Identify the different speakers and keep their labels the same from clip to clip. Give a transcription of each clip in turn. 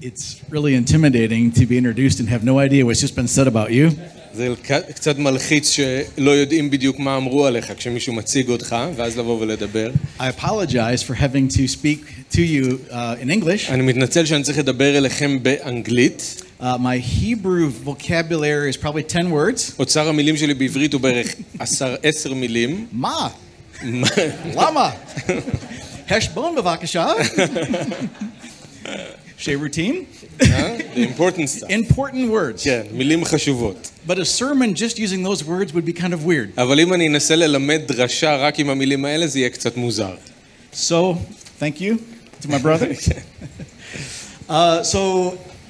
Speaker 1: it's really intimidating to be introduced and have no idea what's just been said about you.
Speaker 2: זה ק- קצת מלחיץ שלא יודעים בדיוק מה אמרו עליך כשמישהו מציג אותך, ואז לבוא ולדבר.
Speaker 1: I apologize for having to speak to you uh, in English.
Speaker 2: אני מתנצל שאני צריך לדבר אליכם באנגלית.
Speaker 1: Uh, my Hebrew vocabulary is probably 10 words.
Speaker 2: אוצר המילים שלי בעברית הוא בערך עשר, עשר מילים.
Speaker 1: Ma, lama, heshbon bavakasha. Shea routine.
Speaker 2: אה? The important stuff.
Speaker 1: Important words.
Speaker 2: כן, מילים חשובות.
Speaker 1: But a sermon just using those words would be kind of weird.
Speaker 2: אבל אם אני אנסה ללמד דרשה רק עם המילים האלה, זה יהיה קצת מוזר.
Speaker 1: So, thank you to my brother. uh, so,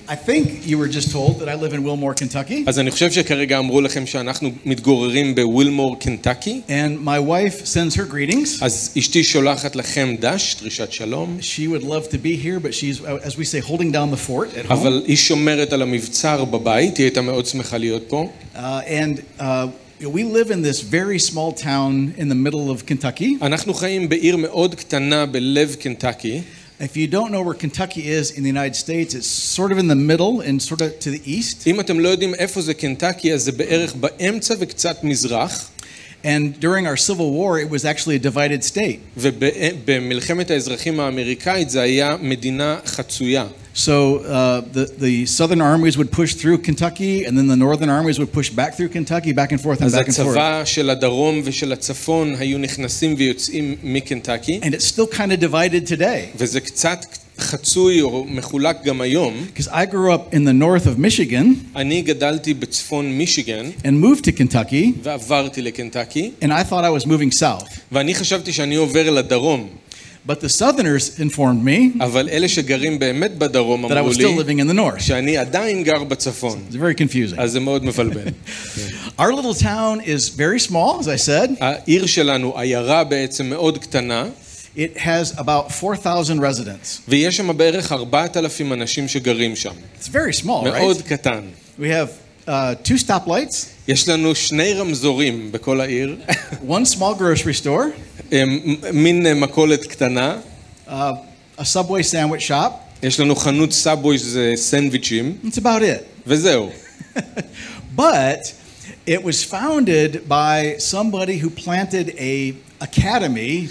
Speaker 1: I think you were just told that I live in Wilmore, Kentucky.
Speaker 2: אז אני חושב שכרגע אמרו לכם שאנחנו מתגוררים בווילמור, קנטקי.
Speaker 1: And my wife sends her greetings.
Speaker 2: אז אשתי שולחת לכם דש, דרישת שלום.
Speaker 1: She would love to be here, but she's, uh, as we say, holding down the fort at home.
Speaker 2: אבל היא שומרת על המבצר בבית, היא הייתה מאוד שמחה להיות פה.
Speaker 1: Uh, and uh, we live in this very small town in the middle of Kentucky.
Speaker 2: אנחנו חיים בעיר מאוד קטנה בלב קנטקי.
Speaker 1: If you don't know where Kentucky is in the United States, it's sort of in the middle and sort of to the east.
Speaker 2: אם אתם לא יודעים איפה זה קנטקי, אז זה בערך באמצע וקצת מזרח.
Speaker 1: And during our Civil War, it was actually a divided state.
Speaker 2: ובמלחמת האזרחים האמריקאית זה היה מדינה חצויה.
Speaker 1: So uh, the, the southern armies would push through Kentucky, and then the northern armies would push back through Kentucky, back and forth and
Speaker 2: אז
Speaker 1: back and forth.
Speaker 2: הצבא של הדרום ושל הצפון היו נכנסים ויוצאים מקנטקי,
Speaker 1: And it's still kind of divided today.
Speaker 2: וזה קצת חצוי או מחולק גם היום.
Speaker 1: Because I grew up in the north of Michigan
Speaker 2: אני גדלתי בצפון מישיגן
Speaker 1: and moved to Kentucky,
Speaker 2: ועברתי לקנטקי,
Speaker 1: and I thought I was moving south.
Speaker 2: ואני חשבתי שאני עובר לדרום,
Speaker 1: But the southerners informed me
Speaker 2: אבל אלה שגרים באמת בדרום
Speaker 1: that I
Speaker 2: אמרו
Speaker 1: was
Speaker 2: לי
Speaker 1: still living in the north.
Speaker 2: שאני עדיין גר בצפון.
Speaker 1: It's very confusing.
Speaker 2: אז זה מאוד מבלבל.
Speaker 1: Our little town is very small, as I said.
Speaker 2: העיר שלנו, עיירה בעצם מאוד קטנה,
Speaker 1: It has about 4,000 residents.
Speaker 2: ויש שם בערך 4,000 אנשים שגרים שם.
Speaker 1: It's very small,
Speaker 2: מאוד
Speaker 1: right?
Speaker 2: קטן.
Speaker 1: We have uh, two stoplights,
Speaker 2: יש לנו שני רמזורים בכל העיר,
Speaker 1: one small grocery store,
Speaker 2: הם מין אה, מכולת קטנה,
Speaker 1: uh, a Subway sandwich shop.
Speaker 2: יש לנו חנות סאבווי שזה סנדוויצ'ים,
Speaker 1: That's about it.
Speaker 2: וזהו.
Speaker 1: But it was founded by somebody who planted a academy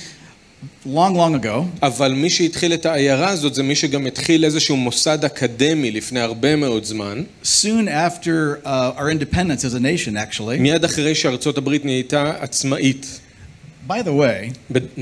Speaker 1: long, long ago.
Speaker 2: אבל מי שהתחיל את העיירה הזאת זה מי שגם התחיל איזשהו מוסד אקדמי לפני הרבה מאוד זמן,
Speaker 1: Soon after uh, our independence as a nation, actually.
Speaker 2: מיד אחרי שארצות הברית נהייתה עצמאית.
Speaker 1: By the way,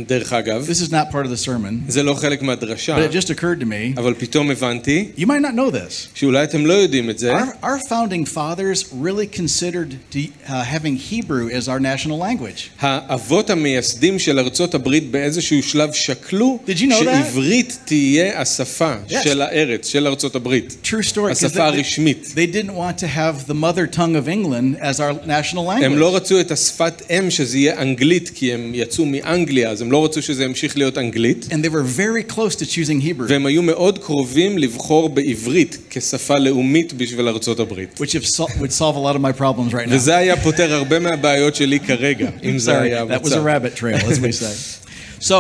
Speaker 2: דרך אגב,
Speaker 1: this is not part of the sermon,
Speaker 2: זה לא חלק מהדרשה,
Speaker 1: but it just occurred to me.
Speaker 2: אבל פתאום הבנתי
Speaker 1: You might not know this.
Speaker 2: שאולי אתם לא יודעים את זה.
Speaker 1: Our, our founding fathers really considered to, uh, having Hebrew as our national language.
Speaker 2: האבות המייסדים של ארצות הברית באיזשהו שלב שקלו
Speaker 1: Did you know that?
Speaker 2: שעברית תהיה השפה
Speaker 1: Yes.
Speaker 2: של הארץ, של ארצות הברית.
Speaker 1: True story. 'cause
Speaker 2: השפה
Speaker 1: they,
Speaker 2: הרשמית.
Speaker 1: they didn't want to have the mother tongue of England as our national language.
Speaker 2: הם לא רצו את השפת אם שזה יהיה אנגלית, כי הם יצאו מאנגליה, אז הם לא רצו שזה ימשיך להיות אנגלית.
Speaker 1: And they were very close to choosing Hebrew,
Speaker 2: והם היו מאוד קרובים לבחור בעברית כשפה לאומית בשביל ארצות הברית.
Speaker 1: which if sol- would solve a lot of my problems right now.
Speaker 2: וזה היה פותר הרבה מהבעיות שלי כרגע, אם זה היה
Speaker 1: that was a
Speaker 2: המצב.
Speaker 1: rabbit trail, as we say. So,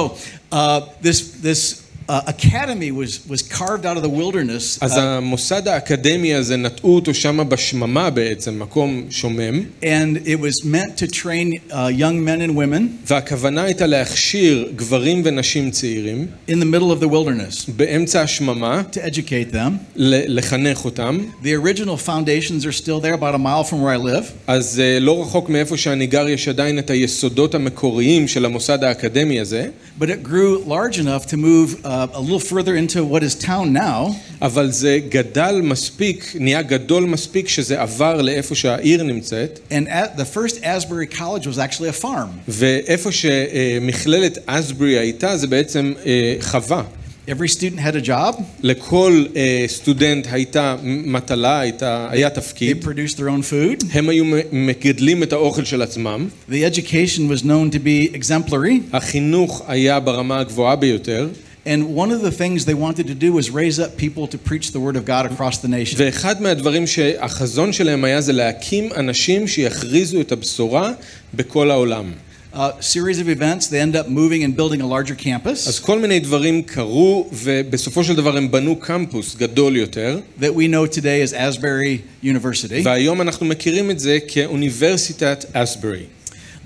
Speaker 1: uh, this this uh, academy was was carved out of the wilderness,
Speaker 2: אז
Speaker 1: uh,
Speaker 2: המוסד האקדמי הזה, נטעו אותו שם בשממה בעצם, מקום שומם,
Speaker 1: and it was meant to train uh, young men and women
Speaker 2: והכוונה הייתה להכשיר גברים ונשים צעירים
Speaker 1: in the middle of the wilderness
Speaker 2: באמצע השממה,
Speaker 1: to educate them.
Speaker 2: ל- לחנך אותם.
Speaker 1: The original foundations are still there, about a mile from where I live.
Speaker 2: אז אה, לא רחוק מאיפה שאני גר יש עדיין את היסודות המקוריים של המוסד האקדמי הזה,
Speaker 1: But it grew large enough to move uh, a little further into what is town now,
Speaker 2: אבל זה גדל מספיק, נהיה גדול מספיק שזה עבר לאיפה שהעיר נמצאת,
Speaker 1: and at, the first Asbury College was actually a farm.
Speaker 2: ואיפה שמכללת אסברי הייתה זה בעצם אה, חווה.
Speaker 1: Every student had a job.
Speaker 2: לכל אה, סטודנט הייתה מטלה, הייתה, היה
Speaker 1: They
Speaker 2: תפקיד.
Speaker 1: produced their own food.
Speaker 2: הם היו מגדלים את האוכל של עצמם.
Speaker 1: The education was known to be exemplary.
Speaker 2: החינוך היה ברמה הגבוהה ביותר.
Speaker 1: And one of the things they wanted to do was raise up people to preach the word of God across the nation.
Speaker 2: ואחד מהדברים שהחזון שלהם היה זה להקים אנשים שיכריזו את הבשורה בכל העולם.
Speaker 1: Uh, a series of events. They end up moving and building a larger campus
Speaker 2: אז כל מיני דברים קרו, ובסופו של דבר הם בנו קמפוס גדול יותר,
Speaker 1: that we know today as Asbury University.
Speaker 2: והיום אנחנו מכירים את זה כאוניברסיטת אסברי.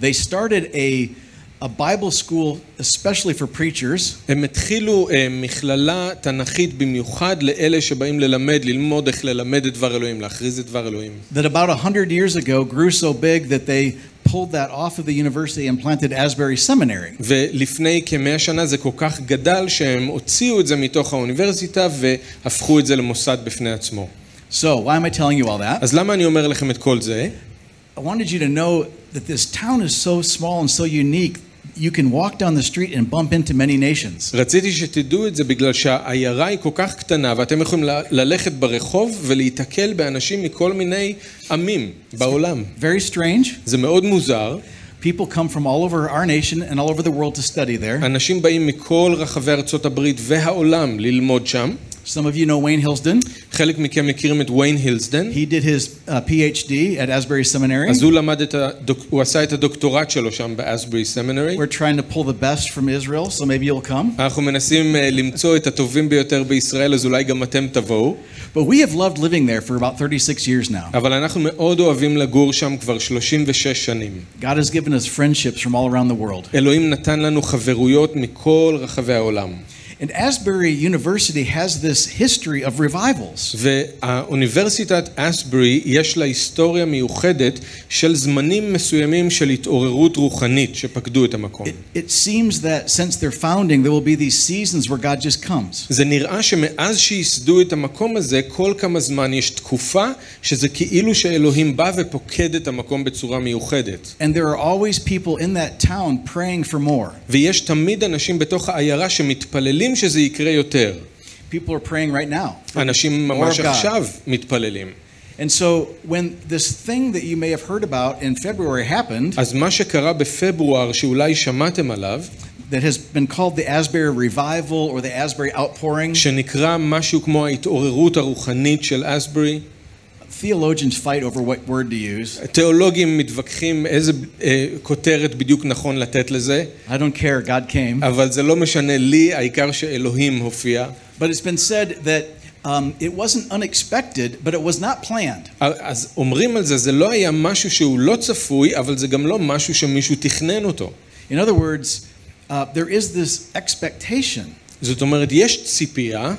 Speaker 1: They started a, a Bible school especially for preachers
Speaker 2: הם התחילו אה, מכללה תנכית במיוחד לאלה שבאים ללמד, ללמוד איך ללמד את דבר אלוהים, להכריז את דבר אלוהים.
Speaker 1: that about 100 years ago grew so big that they pulled that off of the university and planted Asbury Seminary.
Speaker 2: ולפני כמאה שנה זה כל כך גדל שהם הוציאו את זה מתוך האוניברסיטה והפכו את זה למוסד בפני עצמו.
Speaker 1: So, why am I telling you all that?
Speaker 2: אז למה אני אומר לכם את כל זה?
Speaker 1: I wanted you to know that this town is so small and so unique, you can walk down the street and bump into many nations.
Speaker 2: רציתי שתדעו את זה בגלל שהעיירה היא כל כך קטנה ואתם יכולים ללכת ברחוב ולהיתקל באנשים מכל מיני עמים בעולם.
Speaker 1: Very strange.
Speaker 2: זה מאוד מוזר,
Speaker 1: People come from all over our nation and all over the world to study there.
Speaker 2: אנשים באים מכל רחבי ארצות הברית והעולם ללמוד שם.
Speaker 1: Some of you know Wayne Hilsden.
Speaker 2: חלק מכם מכירים את ויין הילסדן,
Speaker 1: He did his uh, PhD at Asbury Seminary.
Speaker 2: אז הוא למד את הדוק... הוא עשה את הדוקטורט שלו שם באסברי סמינרי.
Speaker 1: We're trying to pull the best from Israel, so maybe you'll come.
Speaker 2: אנחנו מנסים אה, למצוא את הטובים ביותר בישראל, אז אולי גם אתם תבואו.
Speaker 1: But we have loved living there for about 36 years now.
Speaker 2: אבל אנחנו מאוד אוהבים לגור שם כבר 36 שנים.
Speaker 1: God has given us friendships from all around the world.
Speaker 2: אלוהים נתן לנו חברויות מכל רחבי העולם.
Speaker 1: And Asbury University has this history of revivals.
Speaker 2: והאוניברסיטת אסברי יש לה היסטוריה מיוחדת של זמנים מסוימים של התעוררות רוחנית שפקדו את המקום.
Speaker 1: It, it seems that since their founding, there will be these seasons where God just comes.
Speaker 2: זה נראה שמאז שייסדו את המקום הזה, כל כמה זמן יש תקופה שזה כאילו שאלוהים בא ופוקד את המקום בצורה מיוחדת.
Speaker 1: And there are always people in that town praying for more.
Speaker 2: ויש תמיד אנשים בתוך העיירה שמתפללים שזה יקרה יותר.
Speaker 1: People are praying right now.
Speaker 2: אנשים ממש. עכשיו מתפללים.
Speaker 1: And so when this thing that you may have heard about in February happened,
Speaker 2: אז מה שקרה בפברואר, שאולי שמעתם עליו,
Speaker 1: that has been called the Asbury Revival or the Asbury Outpouring,
Speaker 2: שנקרא משהו כמו ההתעוררות הרוחנית של אסברי,
Speaker 1: theologians fight over what word to use.
Speaker 2: תיאולוגים מתווכחים איזה אה, כותרת בדיוק נכון לתת לזה,
Speaker 1: I don't care, God came.
Speaker 2: אבל זה לא משנה לי, העיקר שאלוהים הופיע.
Speaker 1: But it's been said that um, it wasn't unexpected, but it was not planned.
Speaker 2: אז אומרים על זה, זה לא היה משהו שהוא לא צפוי, אבל זה גם לא משהו שמישהו תכנן אותו.
Speaker 1: In other words, uh, there is this expectation,
Speaker 2: זאת אומרת, יש ציפייה,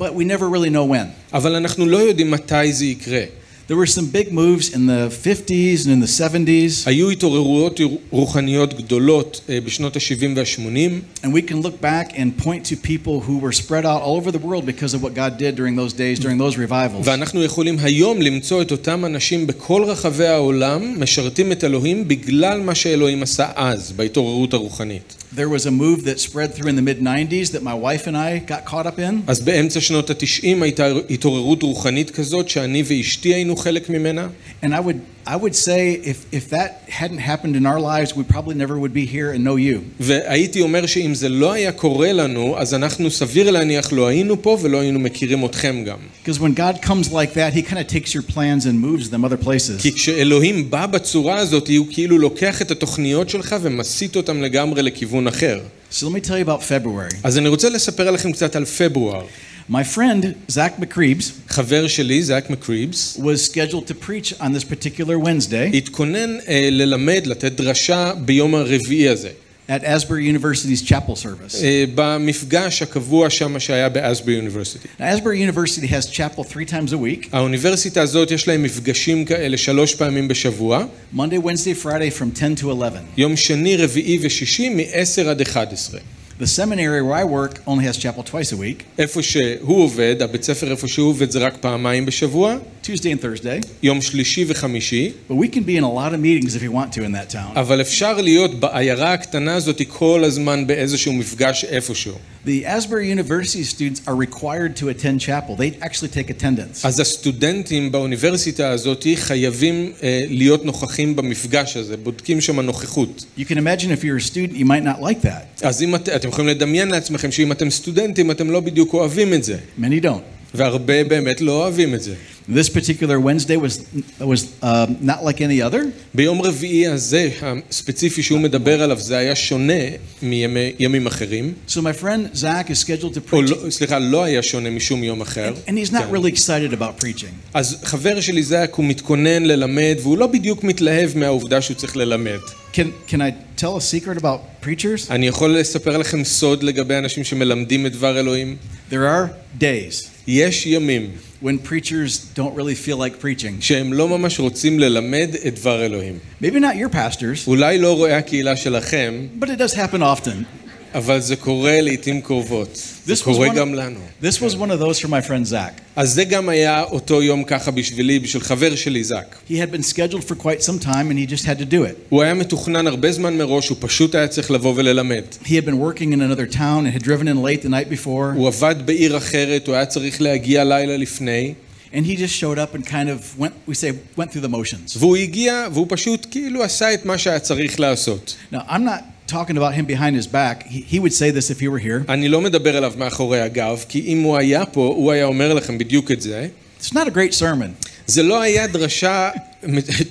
Speaker 1: but we never really know when.
Speaker 2: אבל אנחנו לא יודעים מתי זה יקרה.
Speaker 1: There were some big moves in the 50s and in the 70s,
Speaker 2: היו התעוררויות רוחניות גדולות אה, בשנות ה-70 וה-80,
Speaker 1: and we can look back and point to people who were spread out all over the world because of what God did during those days, during those revivals.
Speaker 2: ואנחנו יכולים היום למצוא את אותם אנשים בכל רחבי העולם משרתים את אלוהים בגלל מה שאלוהים עשה אז, בהתעוררות הרוחנית.
Speaker 1: There was a move that spread through in the mid 90s that my wife and I got caught up in.
Speaker 2: אז באמצע שנות התשעים הייתה התעוררות רוחנית כזאת שאני ואשתי היינו חלק ממנה,
Speaker 1: And I would, I would say if, if that hadn't happened in our lives, we probably never would be here and know you.
Speaker 2: והייתי אומר שאם זה לא היה קורה לנו, אז אנחנו סביר להניח לא היינו פה ולא היינו מכירים אתכם גם.
Speaker 1: Because when God comes like that, He kind of takes your plans and moves them other places.
Speaker 2: כי כשאלוהים בא בצורה הזאת, הוא כאילו לוקח את התוכניות שלך ומסיט אותם לגמרי לכיוון אחר.
Speaker 1: So let me tell you about February.
Speaker 2: אז אני רוצה לספר לכם קצת על פברואר.
Speaker 1: My friend, Zach McCreebs,
Speaker 2: חבר שלי, זאק מקריבס,
Speaker 1: was scheduled to preach on this particular Wednesday
Speaker 2: התכונן אה, ללמד, לתת דרשה ביום הרביעי הזה.
Speaker 1: at Asbury University's chapel service.
Speaker 2: אה, במפגש הקבוע שם שהיה באסבי אוניברסיטי.
Speaker 1: Now, Asbury University has chapel three times a week
Speaker 2: האוניברסיטה הזאת יש להם מפגשים כאלה שלוש פעמים בשבוע,
Speaker 1: Monday, Wednesday, Friday from 10 to 11.
Speaker 2: יום שני, רביעי ושישי מ-10 עד 11.
Speaker 1: The seminary where I work only has chapel twice a week,
Speaker 2: איפה שהוא עובד, הבית ספר איפה שהוא עובד זה רק פעמיים בשבוע,
Speaker 1: Tuesday and Thursday.
Speaker 2: יום שלישי וחמישי,
Speaker 1: But we can be in a lot of meetings if you want to in that town.
Speaker 2: אבל אפשר להיות בעיירה הקטנה הזאת כל הזמן באיזשהו מפגש איפשהו.
Speaker 1: The Asbury University students are required to attend chapel. They actually take attendance.
Speaker 2: אז הסטודנטים באוניברסיטה הזאת חייבים אה, להיות נוכחים במפגש הזה, בודקים שם נוכחות.
Speaker 1: You can imagine if you're a student, you might not like that.
Speaker 2: אז אם את, אתם יכולים לדמיין לעצמכם שאם אתם סטודנטים אתם לא בדיוק אוהבים את זה,
Speaker 1: Many don't.
Speaker 2: והרבה באמת לא אוהבים את זה.
Speaker 1: This particular Wednesday was, was um, not like any other.
Speaker 2: ביום רביעי הזה, הספציפי שהוא מדבר עליו, זה היה שונה מימים אחרים.
Speaker 1: So my friend Zach is scheduled to
Speaker 2: או
Speaker 1: preach,
Speaker 2: לא, סליחה, לא היה שונה משום יום אחר.
Speaker 1: and he's not
Speaker 2: כן.
Speaker 1: really excited about preaching.
Speaker 2: אז חבר שלי זאק הוא מתכונן ללמד, והוא לא בדיוק מתלהב מהעובדה שהוא צריך ללמד.
Speaker 1: Can, can I tell a secret about preachers?
Speaker 2: אני יכול לספר לכם סוד לגבי אנשים שמלמדים את דבר אלוהים?
Speaker 1: There are days
Speaker 2: יש ימים
Speaker 1: when preachers don't really feel like preaching.
Speaker 2: שהם לא ממש רוצים ללמד את דבר אלוהים.
Speaker 1: Maybe not your pastors,
Speaker 2: אולי לא רואי הקהילה שלכם,
Speaker 1: but it does happen often.
Speaker 2: אבל זה קורה לעיתים קרובות. זה
Speaker 1: This was
Speaker 2: קורה גם לנו.
Speaker 1: This was one of those for my friend Zach.
Speaker 2: אז זה גם היה אותו יום ככה בשבילי, בשביל חבר שלי זאק.
Speaker 1: He had been scheduled for quite some time and he just had to do it.
Speaker 2: הוא היה מתוכנן הרבה זמן מראש, הוא פשוט היה צריך לבוא וללמד.
Speaker 1: He had been working in another town and had driven in late the night before,
Speaker 2: הוא עבד בעיר אחרת, הוא היה צריך להגיע לילה לפני,
Speaker 1: and he just showed up and kind of went, we say, went through the motions.
Speaker 2: והוא הגיע, והוא פשוט כאילו עשה את מה שהיה צריך לעשות.
Speaker 1: Now, I'm not talking about him behind his back. He, he would say this if he were here.
Speaker 2: אני לא מדבר עליו מאחורי הגב, כי אם הוא היה פה, הוא היה אומר לכם בדיוק את זה.
Speaker 1: It's not a great sermon.
Speaker 2: זה לא היה דרשה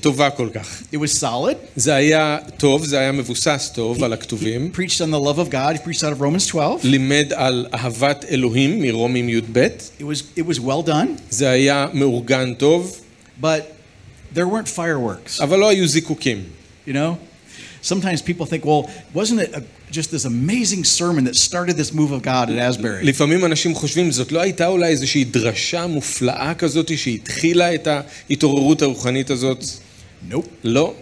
Speaker 2: טובה כל כך.
Speaker 1: It was solid.
Speaker 2: זה היה טוב, זה היה מבוסס טוב על הכתובים.
Speaker 1: Preached on the love of God. He preached out of Romans 12.
Speaker 2: לימד על אהבת אלוהים מרומים י"ב.
Speaker 1: It was, it was well done,
Speaker 2: זה היה מאורגן טוב,
Speaker 1: but there weren't fireworks.
Speaker 2: אבל לא היו זיקוקים.
Speaker 1: You know? Sometimes people think, well, wasn't it a, just this amazing sermon that started this move of God at Asbury?
Speaker 2: לפעמים אנשים חושבים, זאת לא הייתה אולי איזושהי דרשה מופלאה כזאת שהתחילה את ההתעוררות הרוחנית הזאת?
Speaker 1: Nope.
Speaker 2: לא.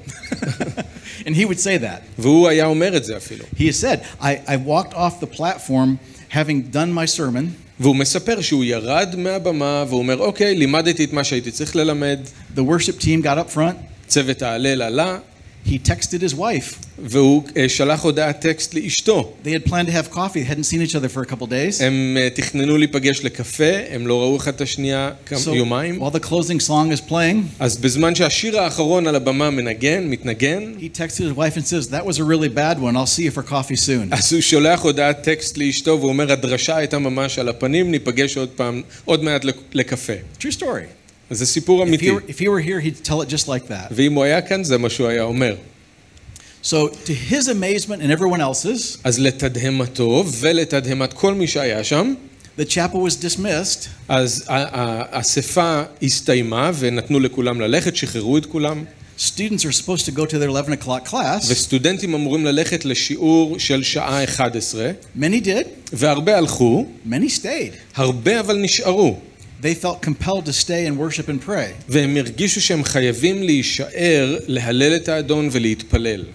Speaker 1: And he would say that.
Speaker 2: והוא היה אומר את זה אפילו.
Speaker 1: He has said, I, I walked off the platform having done my sermon,
Speaker 2: והוא מספר שהוא ירד מהבמה והוא אומר, אוקיי, לימדתי את מה שהייתי צריך ללמד,
Speaker 1: the worship team got up front,
Speaker 2: צוות ההלל עלה,
Speaker 1: he texted his wife.
Speaker 2: והוא אה, שלח הודעת טקסט לאשתו.
Speaker 1: They had planned to have coffee, they hadn't seen each other for a couple days.
Speaker 2: הם אה, תכננו להיפגש לקפה, הם לא ראו אחד את השנייה כמה
Speaker 1: So
Speaker 2: יומיים.
Speaker 1: while the closing song is playing,
Speaker 2: אז בזמן שהשיר האחרון על הבמה מנגן, מתנגן,
Speaker 1: he texted his wife and says, That was a really bad one. I'll see you for coffee soon.
Speaker 2: אז הוא שולח הודעת טקסט לאשתו והוא אומר, הדרשה הייתה ממש על הפנים, ניפגש עוד פעם, עוד מעט לק- לקפה.
Speaker 1: True story.
Speaker 2: זה סיפור
Speaker 1: If
Speaker 2: אמיתי.
Speaker 1: he, were, if he were here, he'd tell it just like that.
Speaker 2: ואם הוא היה כאן, זה מה שהוא היה אומר.
Speaker 1: So, to his amazement and everyone else's,
Speaker 2: אז לתדהמתו ולתדהמת כל מי שהיה שם,
Speaker 1: the chapel was dismissed,
Speaker 2: אז ה- ה- האספה הסתיימה ונתנו לכולם ללכת, שחררו את כולם,
Speaker 1: students are supposed to go to their 11 o'clock class.
Speaker 2: וסטודנטים אמורים ללכת לשיעור של שעה 11,
Speaker 1: Many did,
Speaker 2: והרבה הלכו,
Speaker 1: many stayed.
Speaker 2: הרבה אבל נשארו,
Speaker 1: They felt compelled to stay and worship and pray.
Speaker 2: והם הרגישו שהם חייבים להישאר, להלל את האדון ולהתפלל.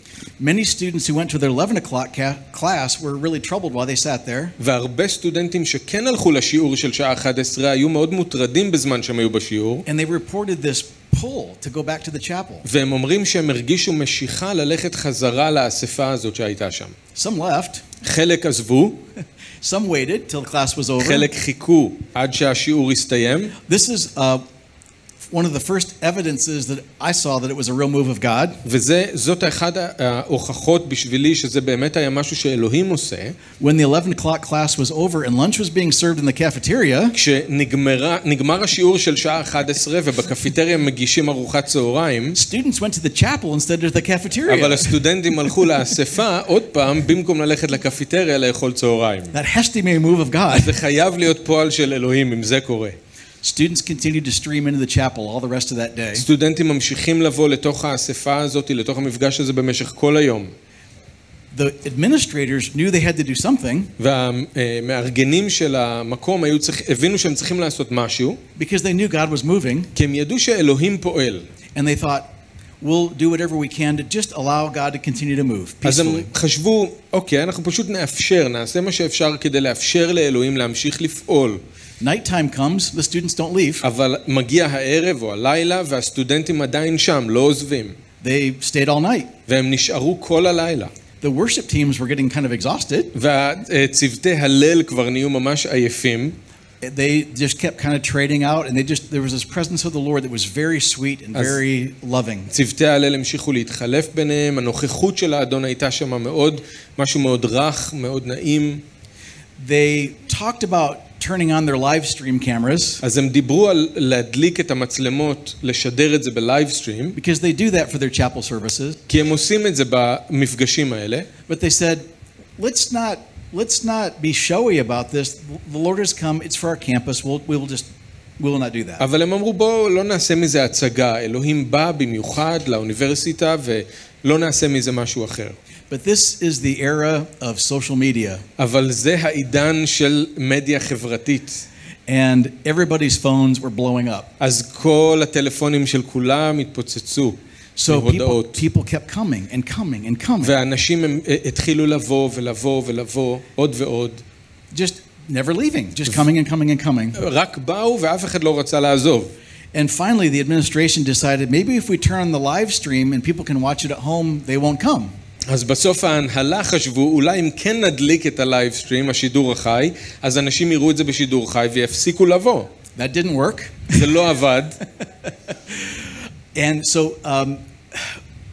Speaker 1: Many students who went to their 11 o'clock class were really troubled while they sat there.
Speaker 2: והרבה סטודנטים שכן הלכו לשיעור של שעה 11 היו מאוד מוטרדים בזמן שהם היו בשיעור,
Speaker 1: And they reported this pull to go back to the chapel.
Speaker 2: והם אומרים שהם הרגישו משיכה ללכת חזרה לאספה הזאת שהייתה שם.
Speaker 1: Some left,
Speaker 2: חלק עזבו,
Speaker 1: some waited till the class was over.
Speaker 2: חלק חיכו עד שהשיעור הסתיים,
Speaker 1: This is uh, one of the first evidences that I saw that it was a real move of God.
Speaker 2: וזאת אחת ההוכחות בשבילי שזה באמת היה משהו שאלוהים עושה.
Speaker 1: When the 11 o'clock class was over and lunch was being served in the cafeteria,
Speaker 2: כשנגמר השיעור של שעה 11 ובקפיטריה מגישים ארוחת צהריים,
Speaker 1: students went to the chapel instead of the cafeteria.
Speaker 2: אבל הסטודנטים הלכו לאספה עוד פעם במקום ללכת לקפיטריה לאכול צהריים.
Speaker 1: That has to be a move of God.
Speaker 2: זה חייב להיות פועל של אלוהים אם זה קורה.
Speaker 1: Students continued to stream into the chapel all the rest of that day.
Speaker 2: סטודנטים ממשיכים לבוא לתוך האספה הזאת, לתוך המפגש הזה במשך כל היום.
Speaker 1: The administrators knew they had to do something
Speaker 2: והמארגנים של המקום היו צריך, הבינו שהם צריכים לעשות משהו,
Speaker 1: because they knew God was moving,
Speaker 2: כי הם ידעו שאלוהים פועל.
Speaker 1: and they thought, we'll do whatever we can to just allow God to continue to move
Speaker 2: אז הם
Speaker 1: peacefully.
Speaker 2: חשבו, אוקיי, אנחנו פשוט נאפשר, נעשה מה שאפשר כדי לאפשר לאלוהים להמשיך לפעול.
Speaker 1: Nighttime comes, the students don't leave.
Speaker 2: אבל מגיע הערב או הלילה והסטודנטים עדיין שם, לא עוזבים.
Speaker 1: They stayed all night.
Speaker 2: והם נשארו כל הלילה.
Speaker 1: The worship teams were getting kind of exhausted.
Speaker 2: והצוותי הלל כבר נהיו ממש עייפים,
Speaker 1: They just kept kind of trading out, and they just there was this presence of the Lord that was very sweet and
Speaker 2: As-
Speaker 1: very loving.
Speaker 2: צוותי ההלל המשיכו להתחלף ביניהם, הנוכחות של האדון הייתה שם מאוד, משהו מאוד רך, מאוד נעים.
Speaker 1: They talked about turning on their live stream cameras
Speaker 2: אז הם דיברו על להדליק את המצלמות, לשדר את זה בלייב סטרים,
Speaker 1: because they do that for their chapel services.
Speaker 2: כי הם עושים את זה במפגשים האלה,
Speaker 1: But they said, let's not let's not be showy about this. The Lord has come. It's for our campus. We'll we will just we will not do that.
Speaker 2: אבל הם אמרו בואו לא נעשה מזה הצגה, אלוהים בא במיוחד לאוניברסיטה ולא נעשה מזה משהו אחר.
Speaker 1: But this is the era of social media,
Speaker 2: אבל זה העידן של מדיה חברתית.
Speaker 1: and everybody's phones were blowing up.
Speaker 2: אז כל הטלפונים של כולם התפוצצו
Speaker 1: So people
Speaker 2: מהודעות.
Speaker 1: people kept coming and coming and coming,
Speaker 2: ואנשים הם, אה, התחילו לבוא ולבוא ולבוא עוד ועוד.
Speaker 1: just never leaving, just coming and coming and coming.
Speaker 2: רק באו ואף אחד לא רצה לעזוב.
Speaker 1: And finally, the administration decided maybe if we turn on the live stream and people can watch it at home, they won't come.
Speaker 2: אז בסוף ההנהלה חשבו, אולי אם כן נדליק את הלייב סטרים, eשידור החי, אז אנשים יראו את זה בשידור חי ויפסיקו לבוא.
Speaker 1: That didn't work.
Speaker 2: זה לא עבד,
Speaker 1: And so um,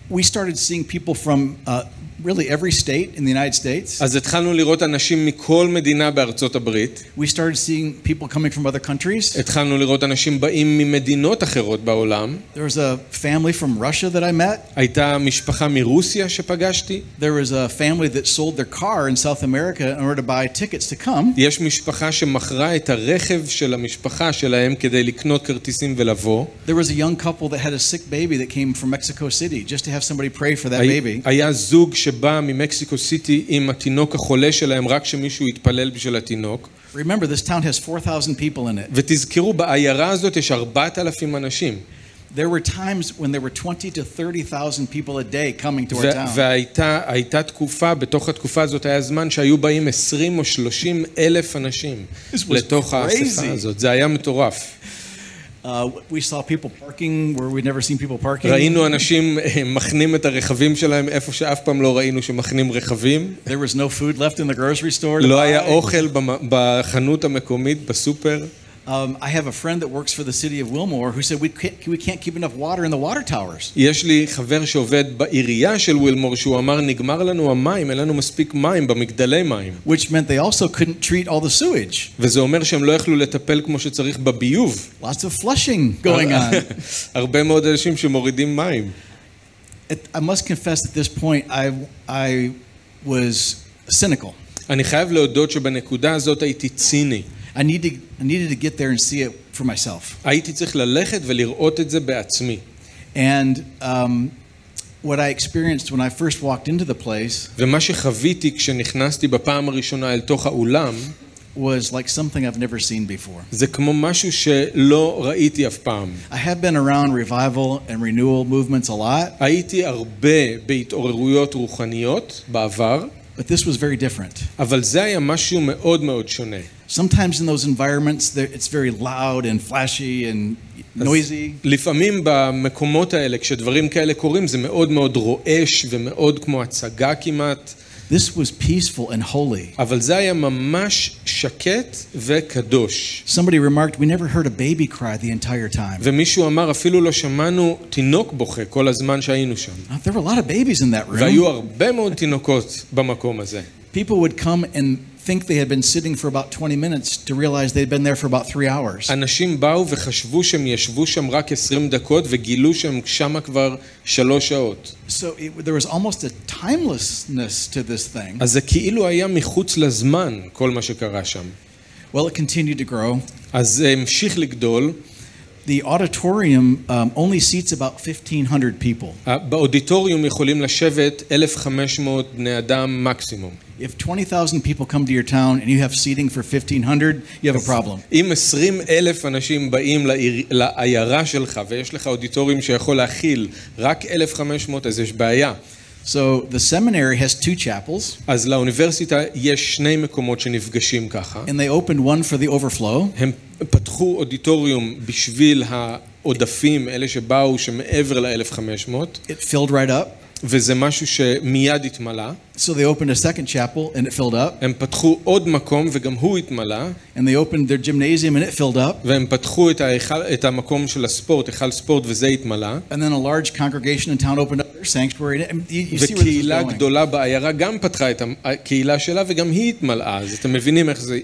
Speaker 1: we started seeing people from uh, really every state in the United States.
Speaker 2: אז התחלנו לראות אנשים מכל מדינה בארצות הברית,
Speaker 1: We started seeing people coming from other countries.
Speaker 2: התחלנו לראות אנשים באים ממדינות אחרות בעולם,
Speaker 1: There was a family from Russia that I met.
Speaker 2: הייתה משפחה מרוסיה שפגשתי,
Speaker 1: There was a family that sold their car in South America in order to buy tickets to come.
Speaker 2: יש משפחה שמכרה את הרכב של המשפחה שלהם כדי לקנות כרטיסים ולבוא,
Speaker 1: There was a young couple that had a sick baby that came from Mexico City just to have somebody pray for that
Speaker 2: הי-
Speaker 1: baby.
Speaker 2: היה זוג שבא ממקסיקו סיטי עם התינוק החולה שלהם רק שמישהו יתפלל בשביל התינוק,
Speaker 1: Remember, this town has 4,000 people in it.
Speaker 2: ותזכרו, בעיירה הזאת יש 4,000 אנשים.
Speaker 1: There were times when there were 20 to 30,000 people a day coming to our town.
Speaker 2: והייתה הייתה תקופה, בתוך התקופה הזאת היה זמן שהיו באים 20 או 30 אלף אנשים
Speaker 1: This was
Speaker 2: לתוך האספה. הזאת, זה היה מטורף. ראינו אנשים אה, מחנים את הרכבים שלהם איפה שאף פעם לא ראינו שמחנים רכבים. לא היה אוכל בחנות המקומית בסופר.
Speaker 1: Um, I have a friend that works for the city of Wilmore who said we can't, we can't keep enough water in the water towers.
Speaker 2: יש לי חבר שעובד בעירייה של ווילמור שהוא אמר נגמר לנו המים, אין לנו מספיק מים במגדלי מים.
Speaker 1: Which meant they also couldn't treat all the sewage.
Speaker 2: וזה אומר שהם לא יכלו לטפל כמו שצריך בביוב.
Speaker 1: Lots of flushing going on.
Speaker 2: הרבה מאוד אנשים שמורידים מים.
Speaker 1: It, I must confess at this point, I, I was cynical.
Speaker 2: אני חייב להודות שבנקודה הזאת הייתי ציני.
Speaker 1: I, need to, I needed to get there and see it for myself.
Speaker 2: הייתי צריך ללכת ולראות את זה בעצמי.
Speaker 1: And um, what I experienced when I first walked into the place
Speaker 2: ומה שחוויתי כשנכנסתי בפעם הראשונה אל תוך האולם,
Speaker 1: was like something I've never seen before.
Speaker 2: זה כמו משהו שלא ראיתי אף פעם.
Speaker 1: I have been around revival and renewal movements a lot,
Speaker 2: הייתי הרבה בהתעוררויות רוחניות בעבר,
Speaker 1: but this was very different.
Speaker 2: אבל זה היה משהו מאוד מאוד שונה.
Speaker 1: Sometimes in those environments, there- it's very loud and flashy and noisy.
Speaker 2: לפעמים במקומות האלה, כשדברים כאלה קורים, זה מאוד מאוד רועש ומאוד כמו הצגה כמעט,
Speaker 1: This was peaceful and holy.
Speaker 2: אבל זה היה ממש שקט וקדוש.
Speaker 1: Somebody remarked, We never heard a baby cry the entire time.
Speaker 2: ומישהו אמר, אפילו לא שמענו תינוק בוכה כל הזמן שהיינו שם.
Speaker 1: Uh, There were a lot of babies in that
Speaker 2: והיו
Speaker 1: room.
Speaker 2: הרבה מאוד תינוקות במקום הזה.
Speaker 1: People would come and think they had been sitting for about 20 minutes to realize they'd been there for about three hours.
Speaker 2: אנשים באו וחשבו שהם ישבו שם רק 20 דקות וגילו שהם שמה כבר שלוש שעות.
Speaker 1: So it, there was almost a timelessness to this thing.
Speaker 2: אז זה כאילו היה מחוץ לזמן, כל מה שקרה שם.
Speaker 1: Well, it continued to grow.
Speaker 2: אז זה המשיך לגדול.
Speaker 1: The auditorium um, only seats about 1,500 people.
Speaker 2: באודיטוריום יכולים לשבת 1,500 בני אדם מקסימום.
Speaker 1: If 20,000 people come to your town and you have seating for 1,500, you have a problem.
Speaker 2: אם 20 אלף אנשים באים לעיירה שלך ויש לך אודיטוריום שיכול להכיל רק 1,500, אז יש בעיה.
Speaker 1: So the seminary has two chapels,
Speaker 2: אז לאוניברסיטה יש שני מקומות שנפגשים ככה.
Speaker 1: and they opened one for the overflow,
Speaker 2: הם פתחו אודיטוריום בשביל העודפים, אלה שבאו שמעבר ל-1,500,
Speaker 1: it filled right up.
Speaker 2: וזה משהו שמיד התמלא.
Speaker 1: So they opened a second chapel and it filled up,
Speaker 2: הם פתחו עוד מקום וגם הוא התמלא,
Speaker 1: and they opened their gymnasium and it filled up,
Speaker 2: והם פתחו את, ההיכל, את המקום של הספורט, היכל ספורט, וזה התמלא.
Speaker 1: and then a large congregation in town opened up their sanctuary. And you, you see where this is
Speaker 2: וקהילה. גדולה בעיירה גם פתחה את הקהילה שלה וגם היא התמלאה, אז אתם מבינים איך זה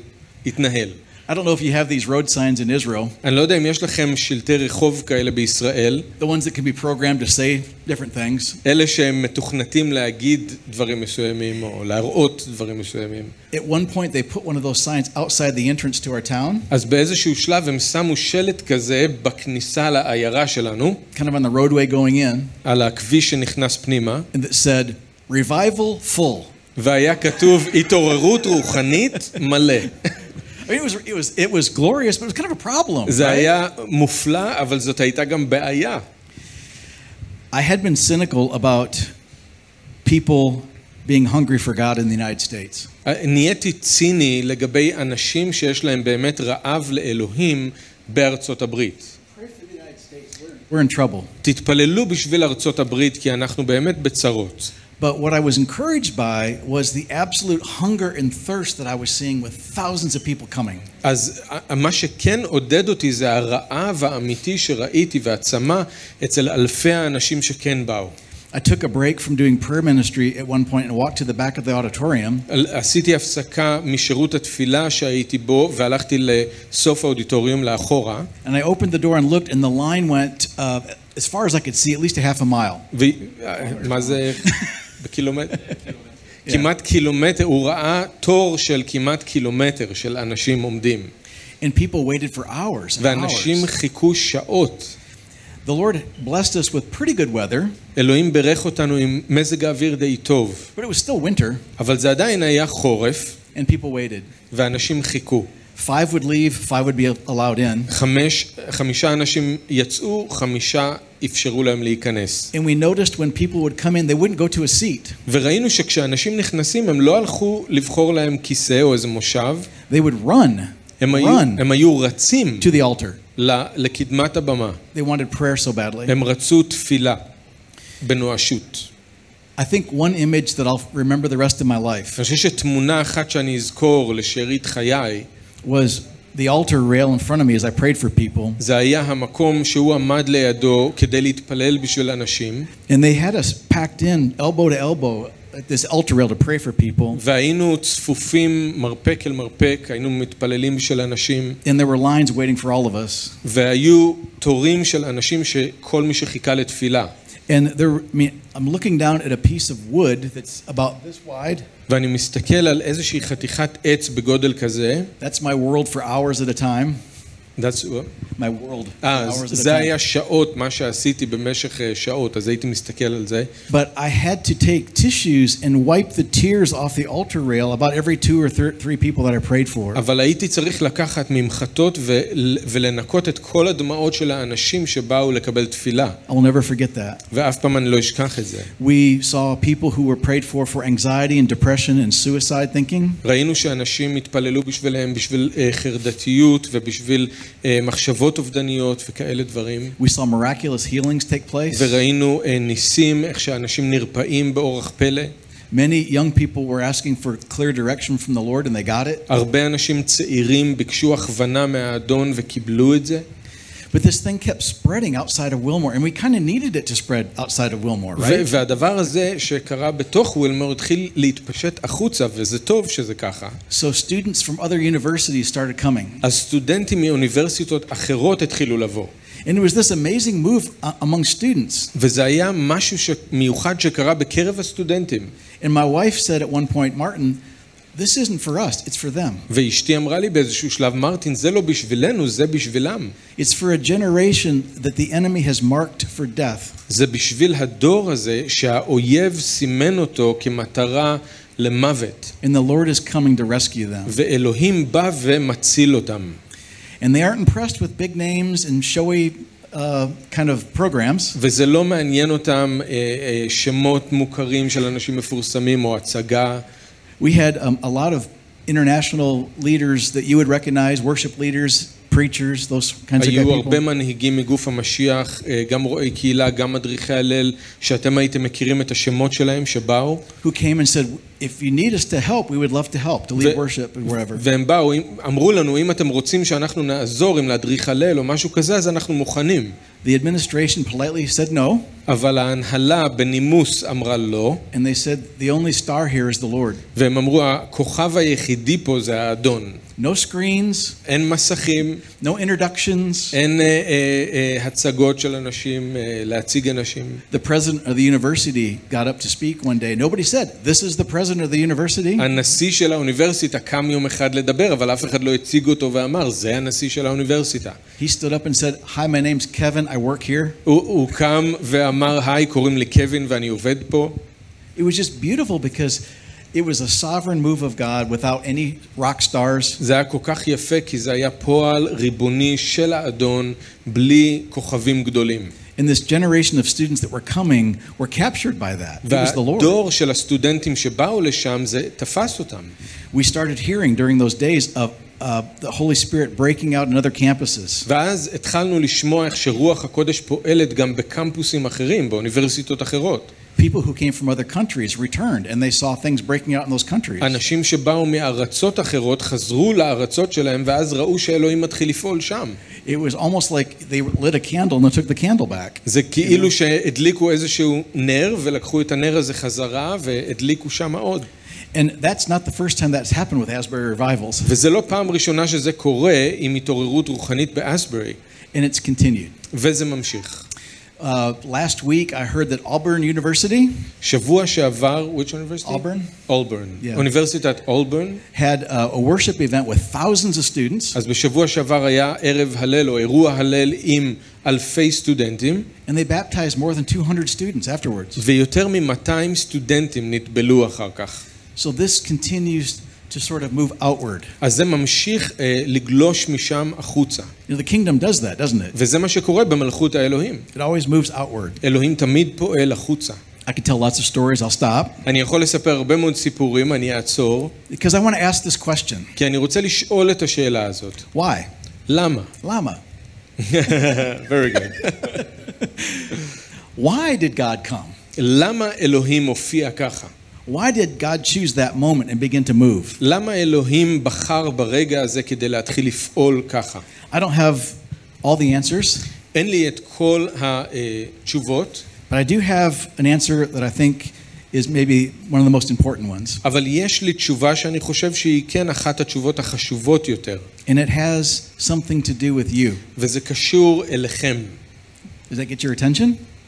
Speaker 2: התנהל.
Speaker 1: I don't know if you have these road signs in Israel,
Speaker 2: אני לא יודע אם יש לכם שלטי רחוב כאלה בישראל,
Speaker 1: the ones that can be programmed to say different things.
Speaker 2: אלה שהם מתוכנתים להגיד דברים מסוימים או להראות דברים מסוימים.
Speaker 1: At one point, they put one of those signs outside the entrance to our town,
Speaker 2: אז באיזשהו שלב הם שמו שלט כזה בכניסה לעיירה שלנו,
Speaker 1: kind of on the roadway going in,
Speaker 2: על הכביש שנכנס פנימה,
Speaker 1: and that said, Revival full.
Speaker 2: והיה כתוב התעוררות רוחנית מלא.
Speaker 1: I mean, it was, it was, it was glorious, but it was kind of a problem.
Speaker 2: זה
Speaker 1: right?
Speaker 2: היה מופלא, אבל זאת הייתה גם בעיה.
Speaker 1: I had been cynical about people being hungry for God in the United States.
Speaker 2: נהייתי ציני לגבי אנשים שיש להם באמת רעב לאלוהים בארצות הברית.
Speaker 1: We're in trouble.
Speaker 2: תתפללו בשביל ארצות הברית, כי אנחנו באמת בצרות.
Speaker 1: But what I was encouraged by was the absolute hunger and thirst that I was seeing with thousands of people coming.
Speaker 2: אז מה שכן עודד אותי זה הרעב האמיתי שראיתי והצמא אצל אלפי האנשים שכן באו.
Speaker 1: I took a break from doing prayer ministry at one point and walked to the back of the auditorium.
Speaker 2: עשיתי הפסקה משירות התפילה שהייתי בו והלכתי לסוף האודיטוריום לאחורה
Speaker 1: And I opened the door and looked, and the line went, uh, as far as I could see, at least a half a mile.
Speaker 2: ומה זה בקילומטר? כמעט קילומטר, הוא ראה תור של כמעט קילומטר של אנשים עומדים
Speaker 1: And people waited for hours and
Speaker 2: ואנשים
Speaker 1: hours.
Speaker 2: חיכו שעות.
Speaker 1: The Lord blessed us with pretty good weather,
Speaker 2: אלוהים בירך אותנו עם מזג האוויר די טוב,
Speaker 1: but it was still winter,
Speaker 2: אבל זה עדיין היה חורף
Speaker 1: and people waited.
Speaker 2: ואנשים חיכו.
Speaker 1: Five would leave, five would be allowed in.
Speaker 2: חמש, חמישה אנשים יצאו, חמישה אפשרו להם להיכנס.
Speaker 1: And we noticed when people would come in, they wouldn't go to a seat.
Speaker 2: וראינו שכשאנשים נכנסים הם לא הלכו לבחור להם כיסא או איזה מושב,
Speaker 1: They would run,
Speaker 2: הם היו,
Speaker 1: run
Speaker 2: הם היו רצים
Speaker 1: to the altar.
Speaker 2: ל- לקדמת הבמה.
Speaker 1: They wanted prayer so badly.
Speaker 2: הם רצו תפילה בנואשות.
Speaker 1: I think one image that I'll remember the rest of my life
Speaker 2: אני חושב שתמונה אחת שאני אזכור לשארית חיי,
Speaker 1: was the altar rail in front of me as I prayed for people.
Speaker 2: זה היה המקום שהוא עמד לידו כדי להתפלל בשביל אנשים,
Speaker 1: And they had us packed in elbow to elbow at this altar rail to pray for people.
Speaker 2: והיינו צפופים מרפק אל מרפק, היינו מתפללים בשביל אנשים,
Speaker 1: And there were lines waiting for all of us.
Speaker 2: והיו תורים של אנשים שכל מי שחיכה לתפילה.
Speaker 1: And there, I mean, I'm looking down at a piece of wood that's about this wide.
Speaker 2: ואני מסתכל על איזושהי חתיכת עץ בגודל כזה,
Speaker 1: That's my world for hours at a time.
Speaker 2: That's-
Speaker 1: My world. for
Speaker 2: אה,
Speaker 1: hours at a
Speaker 2: זה
Speaker 1: time.
Speaker 2: היה שעות, מה שעשיתי במשך אה, שעות, אז הייתי מסתכל על זה.
Speaker 1: But I had to take tissues and wipe the tears off the altar rail about every two or thir- three people that I prayed for.
Speaker 2: אבל הייתי צריך לקחת ממחטות ול- ולנקות את כל הדמעות של האנשים שבאו לקבל תפילה,
Speaker 1: I will never forget that.
Speaker 2: ואף פעם אני לא אשכח את זה.
Speaker 1: We saw people who were prayed for for anxiety and depression and suicide thinking.
Speaker 2: ראינו שאנשים התפללו בשבילם, בשביל אה, חרדתיות ובשביל אה, מחשבות אובדניות וכאלה דברים.
Speaker 1: We saw miraculous healings take place.
Speaker 2: וראינו אה, ניסים, איך שאנשים נרפאים באורח פלא.
Speaker 1: Many young people were asking for clear direction from the Lord and they got it.
Speaker 2: הרבה אנשים צעירים ביקשו הכוונה מהאדון וקיבלו את זה.
Speaker 1: But this thing kept spreading outside of Wilmore, and we kind of needed it to spread outside of Wilmore,
Speaker 2: ו-
Speaker 1: right?
Speaker 2: והדבר הזה שקרה בתוך ווילמור התחיל להתפשט החוצה, וזה טוב שזה ככה.
Speaker 1: So students from other universities started coming.
Speaker 2: אז סטודנטים מאוניברסיטות אחרות התחילו לבוא.
Speaker 1: And it was this amazing move uh, among students.
Speaker 2: וזה היה משהו ש... מיוחד שקרה בקרב הסטודנטים.
Speaker 1: And my wife said at one point, Martin, this isn't for us, it's for them.
Speaker 2: ואשתי אמרה לי באיזשהו שלב, מרטין, זה לא בשבילנו, זה בשבילם.
Speaker 1: It's for a generation that the enemy has marked for death.
Speaker 2: זה בשביל הדור הזה שהאויב סימן אותו כמטרה למוות,
Speaker 1: And the Lord is coming to rescue them.
Speaker 2: ואלוהים בא ומציל אותם.
Speaker 1: And they aren't impressed with big names and showy uh, kind of programs.
Speaker 2: וזה לא מעניין אותם אה, אה, שמות מוכרים של אנשים מפורסמים או הצגה.
Speaker 1: We had um, a lot of international leaders that you would recognize, worship leaders, preachers, those kinds of
Speaker 2: היו
Speaker 1: people.
Speaker 2: הרבה מנהיגים מגוף המשיח, אה, גם רואי קהילה, גם מדריכי הלל, שאתם הייתם מכירים את השמות שלהם שבאו,
Speaker 1: who came and said, if you need us to help, we would love to help, to lead
Speaker 2: ו-
Speaker 1: worship and wherever.
Speaker 2: והם באו, אם- אמרו לנו, אם אתם רוצים שאנחנו נעזור, אם להדריך הלל או משהו כזה, אז אנחנו מוכנים.
Speaker 1: The administration politely said no,
Speaker 2: אבל ההנהלה בנימוס אמרה לא,
Speaker 1: and they said, the only star here is the Lord.
Speaker 2: והם אמרו, הכוכב היחידי פה זה האדון.
Speaker 1: No screens,
Speaker 2: אין מסכים,
Speaker 1: no introductions.
Speaker 2: אין אה, אה, אה, הצגות של אנשים, אה, להציג אנשים.
Speaker 1: The president of the university got up to speak one day. Nobody said, This is the president of the university.
Speaker 2: הנשיא של האוניברסיטה קם יום אחד לדבר, אבל אף אחד לא הציג אותו ואמר, זה הנשיא של האוניברסיטה.
Speaker 1: He stood up and said, Hi, my name's Kevin. I work here.
Speaker 2: הוא, הוא קם ואמר, היי, קוראים לי קווין ואני עובד פה.
Speaker 1: It was just beautiful because it was a sovereign move of God without any rock stars.
Speaker 2: זה היה כל כך יפה, כי זה היה פועל ריבוני של האדון, בלי כוכבים גדולים.
Speaker 1: And this generation of students that were coming were captured by that. It was the Lord.
Speaker 2: והדור של הסטודנטים שבאו לשם, זה תפס אותם.
Speaker 1: We started hearing during those days of uh, the Holy Spirit breaking out in other campuses.
Speaker 2: ואז התחלנו לשמוע איך שרוח הקודש פועלת גם בקמפוסים אחרים, באוניברסיטות אחרות.
Speaker 1: People who came from other countries returned and they saw things breaking out in those countries.
Speaker 2: אנשים שבאו מארצות אחרות חזרו לארצות שלהם, ואז ראו שאלוהים מתחיל לפעול שם.
Speaker 1: It was almost like they lit a candle and they took the candle back.
Speaker 2: זה כאילו שהדליקו איזשהו נר, ולקחו את הנר הזה חזרה, והדליקו שם עוד.
Speaker 1: And that's not the first time that's happened with Asbury revivals.
Speaker 2: וזה לא פעם ראשונה שזה קורה עם התעוררות רוחנית באסברי,
Speaker 1: And it's continued.
Speaker 2: וזה ממשיך.
Speaker 1: Uh, last week, I heard that Auburn University
Speaker 2: שבוע שעבר, which university?
Speaker 1: Auburn?
Speaker 2: אולברן.
Speaker 1: Yeah.
Speaker 2: אוניברסיטת אולברן.
Speaker 1: had uh, a worship event with thousands of students,
Speaker 2: אז בשבוע שעבר היה ערב הלל או אירוע הלל עם אלפי סטודנטים,
Speaker 1: and they baptized more than 200 students afterwards.
Speaker 2: ויותר מ-200 סטודנטים נטבלו אחר כך.
Speaker 1: So this continues to sort of move outward.
Speaker 2: אז זה ממשיך אה, לגלוש משם החוצה.
Speaker 1: You know, the kingdom does that, doesn't it?
Speaker 2: וזה מה שקורה במלכות האלוהים.
Speaker 1: It always moves outward.
Speaker 2: אלוהים תמיד פועל החוצה.
Speaker 1: I could tell lots of stories, I'll stop,
Speaker 2: אני יכול לספר הרבה מאוד סיפורים, אני אעצור,
Speaker 1: because I want to ask this question
Speaker 2: כי אני רוצה לשאול את השאלה הזאת.
Speaker 1: Why?
Speaker 2: למה?
Speaker 1: Lama.
Speaker 2: Very good.
Speaker 1: Why did God come?
Speaker 2: למה אלוהים הופיע ככה?
Speaker 1: Why did God choose that moment and begin to move?
Speaker 2: למה אלוהים בחר ברגע הזה כדי להתחיל לפעול ככה?
Speaker 1: I don't have all the answers,
Speaker 2: אין לי את כל התשובות,
Speaker 1: but I do have an answer that I think is maybe one of the most important ones.
Speaker 2: אבל יש לי תשובה שאני חושב שהיא כן אחת התשובות החשובות יותר,
Speaker 1: And it has something to do with you.
Speaker 2: וזה קשור אליכם.
Speaker 1: Does that get your attention?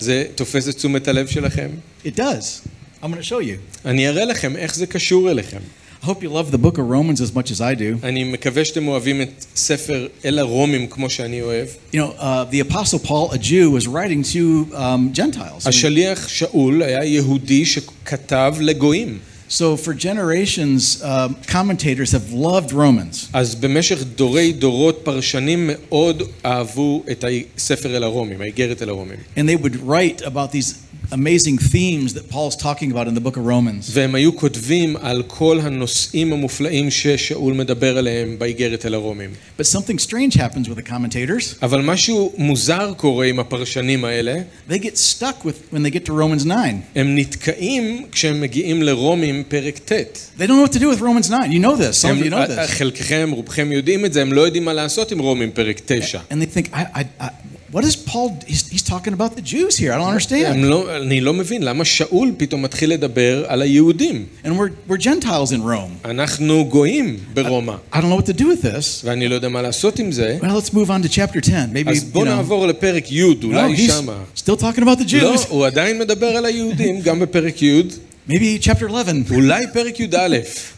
Speaker 2: זה תופס את תשומת הלב שלכם?
Speaker 1: It does. I'm going to show you.
Speaker 2: אני אראה לכם איך זה קשור אליכם.
Speaker 1: I hope you love the book of Romans as much as I do.
Speaker 2: אני מקווה שאתם אוהבים את ספר אל הרומים כמו שאני אוהב.
Speaker 1: You know, uh, the Apostle Paul, a Jew, was writing to um, Gentiles.
Speaker 2: השליח שאול היה יהודי שכתב לגויים.
Speaker 1: So for generations, um, commentators have loved Romans.
Speaker 2: אז במשך דורי דורות פרשנים מאוד אהבו את הספר אל הרומים, האיגרת אל הרומים.
Speaker 1: And they would write about these amazing themes that Paul's talking about in the book of Romans.
Speaker 2: והם היו כותבים על כל הנושאים המופלאים ששאול מדבר עליהם באיגרת אל הרומים.
Speaker 1: But something strange happens with the commentators.
Speaker 2: אבל משהו מוזר קורה עם הפרשנים האלה,
Speaker 1: They get stuck with when they get to Romans 9.
Speaker 2: הם נתקעים כשהם מגיעים לרומים פרק ט'.
Speaker 1: They don't know what to do with Romans 9. You know this. Some of you know this.
Speaker 2: חלקכם, רובכם יודעים את זה, הם לא יודעים מה לעשות עם רומים פרק 9.
Speaker 1: And they think, I, I, I, what is Paul? He's, he's talking about the Jews here. I don't
Speaker 2: הם
Speaker 1: understand.
Speaker 2: לא, אני לא מבין למה שאול פתאום מתחיל לדבר על היהודים.
Speaker 1: And we're, we're Gentiles in Rome.
Speaker 2: אנחנו גויים ברומא,
Speaker 1: I don't know what to do with this.
Speaker 2: ואני לא יודע מה לעשות עם זה.
Speaker 1: Well, let's move on to chapter 10. Maybe,
Speaker 2: אז
Speaker 1: you
Speaker 2: בוא
Speaker 1: know.
Speaker 2: נעבור לפרק י',
Speaker 1: No,
Speaker 2: אולי
Speaker 1: he's
Speaker 2: שמה.
Speaker 1: still talking about the
Speaker 2: לא,
Speaker 1: Jews.
Speaker 2: הוא עדיין מדבר על היהודים, גם בפרק י',
Speaker 1: Maybe chapter 11.
Speaker 2: אולי פרק י"א.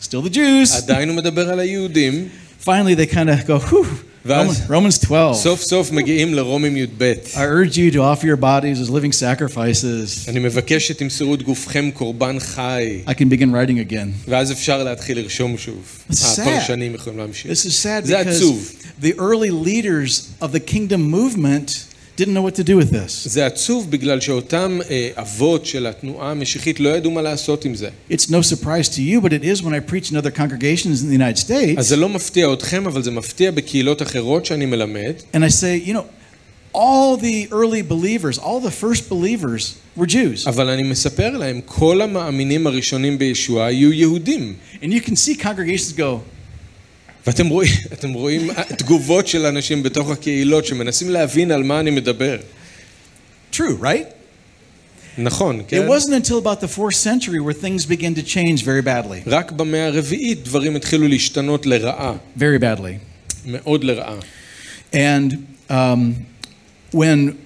Speaker 1: Still the Jews.
Speaker 2: עדיין הוא מדבר על היהודים,
Speaker 1: Finally, they kind of go, whew.
Speaker 2: ואז-
Speaker 1: Romans, Romans 12.
Speaker 2: סוף סוף מגיעים לרומים י"ב.
Speaker 1: I urge you to offer your bodies as living sacrifices.
Speaker 2: אני מבקש שתמסרו את גופכם קורבן חי,
Speaker 1: I can begin writing again.
Speaker 2: ואז אפשר להתחיל לרשום שוב.
Speaker 1: It's sad.
Speaker 2: הפרשנים יכולים להמשיך.
Speaker 1: This is sad
Speaker 2: זה
Speaker 1: because
Speaker 2: עצוב.
Speaker 1: the early leaders of the kingdom movement didn't know what to do with this.
Speaker 2: זה עצוב בגלל שאותם אה, אבות של התנועה המשיחית לא ידעו מה לעשות עם זה.
Speaker 1: It's no surprise to you, but it is when I preach in other congregations in the United
Speaker 2: אז
Speaker 1: States.
Speaker 2: זה לא מפתיע אתכם, אבל זה מפתיע בקהילות אחרות שאני מלמד,
Speaker 1: And I say, you know, all the early believers, all the first believers were Jews.
Speaker 2: אבל אני מספר להם, כל המאמינים הראשונים בישוע היו יהודים.
Speaker 1: And you can see congregations go,
Speaker 2: ואתם רואים, אתם רואים תגובות של אנשים בתוך הקהילות שמנסים להבין על מה אני מדבר.
Speaker 1: True, right?
Speaker 2: נכון, כן?
Speaker 1: It wasn't until about the fourth century where things began to change very badly.
Speaker 2: רק במאה הרביעית דברים התחילו להשתנות לרעה,
Speaker 1: Very badly.
Speaker 2: מאוד לרעה.
Speaker 1: And um, when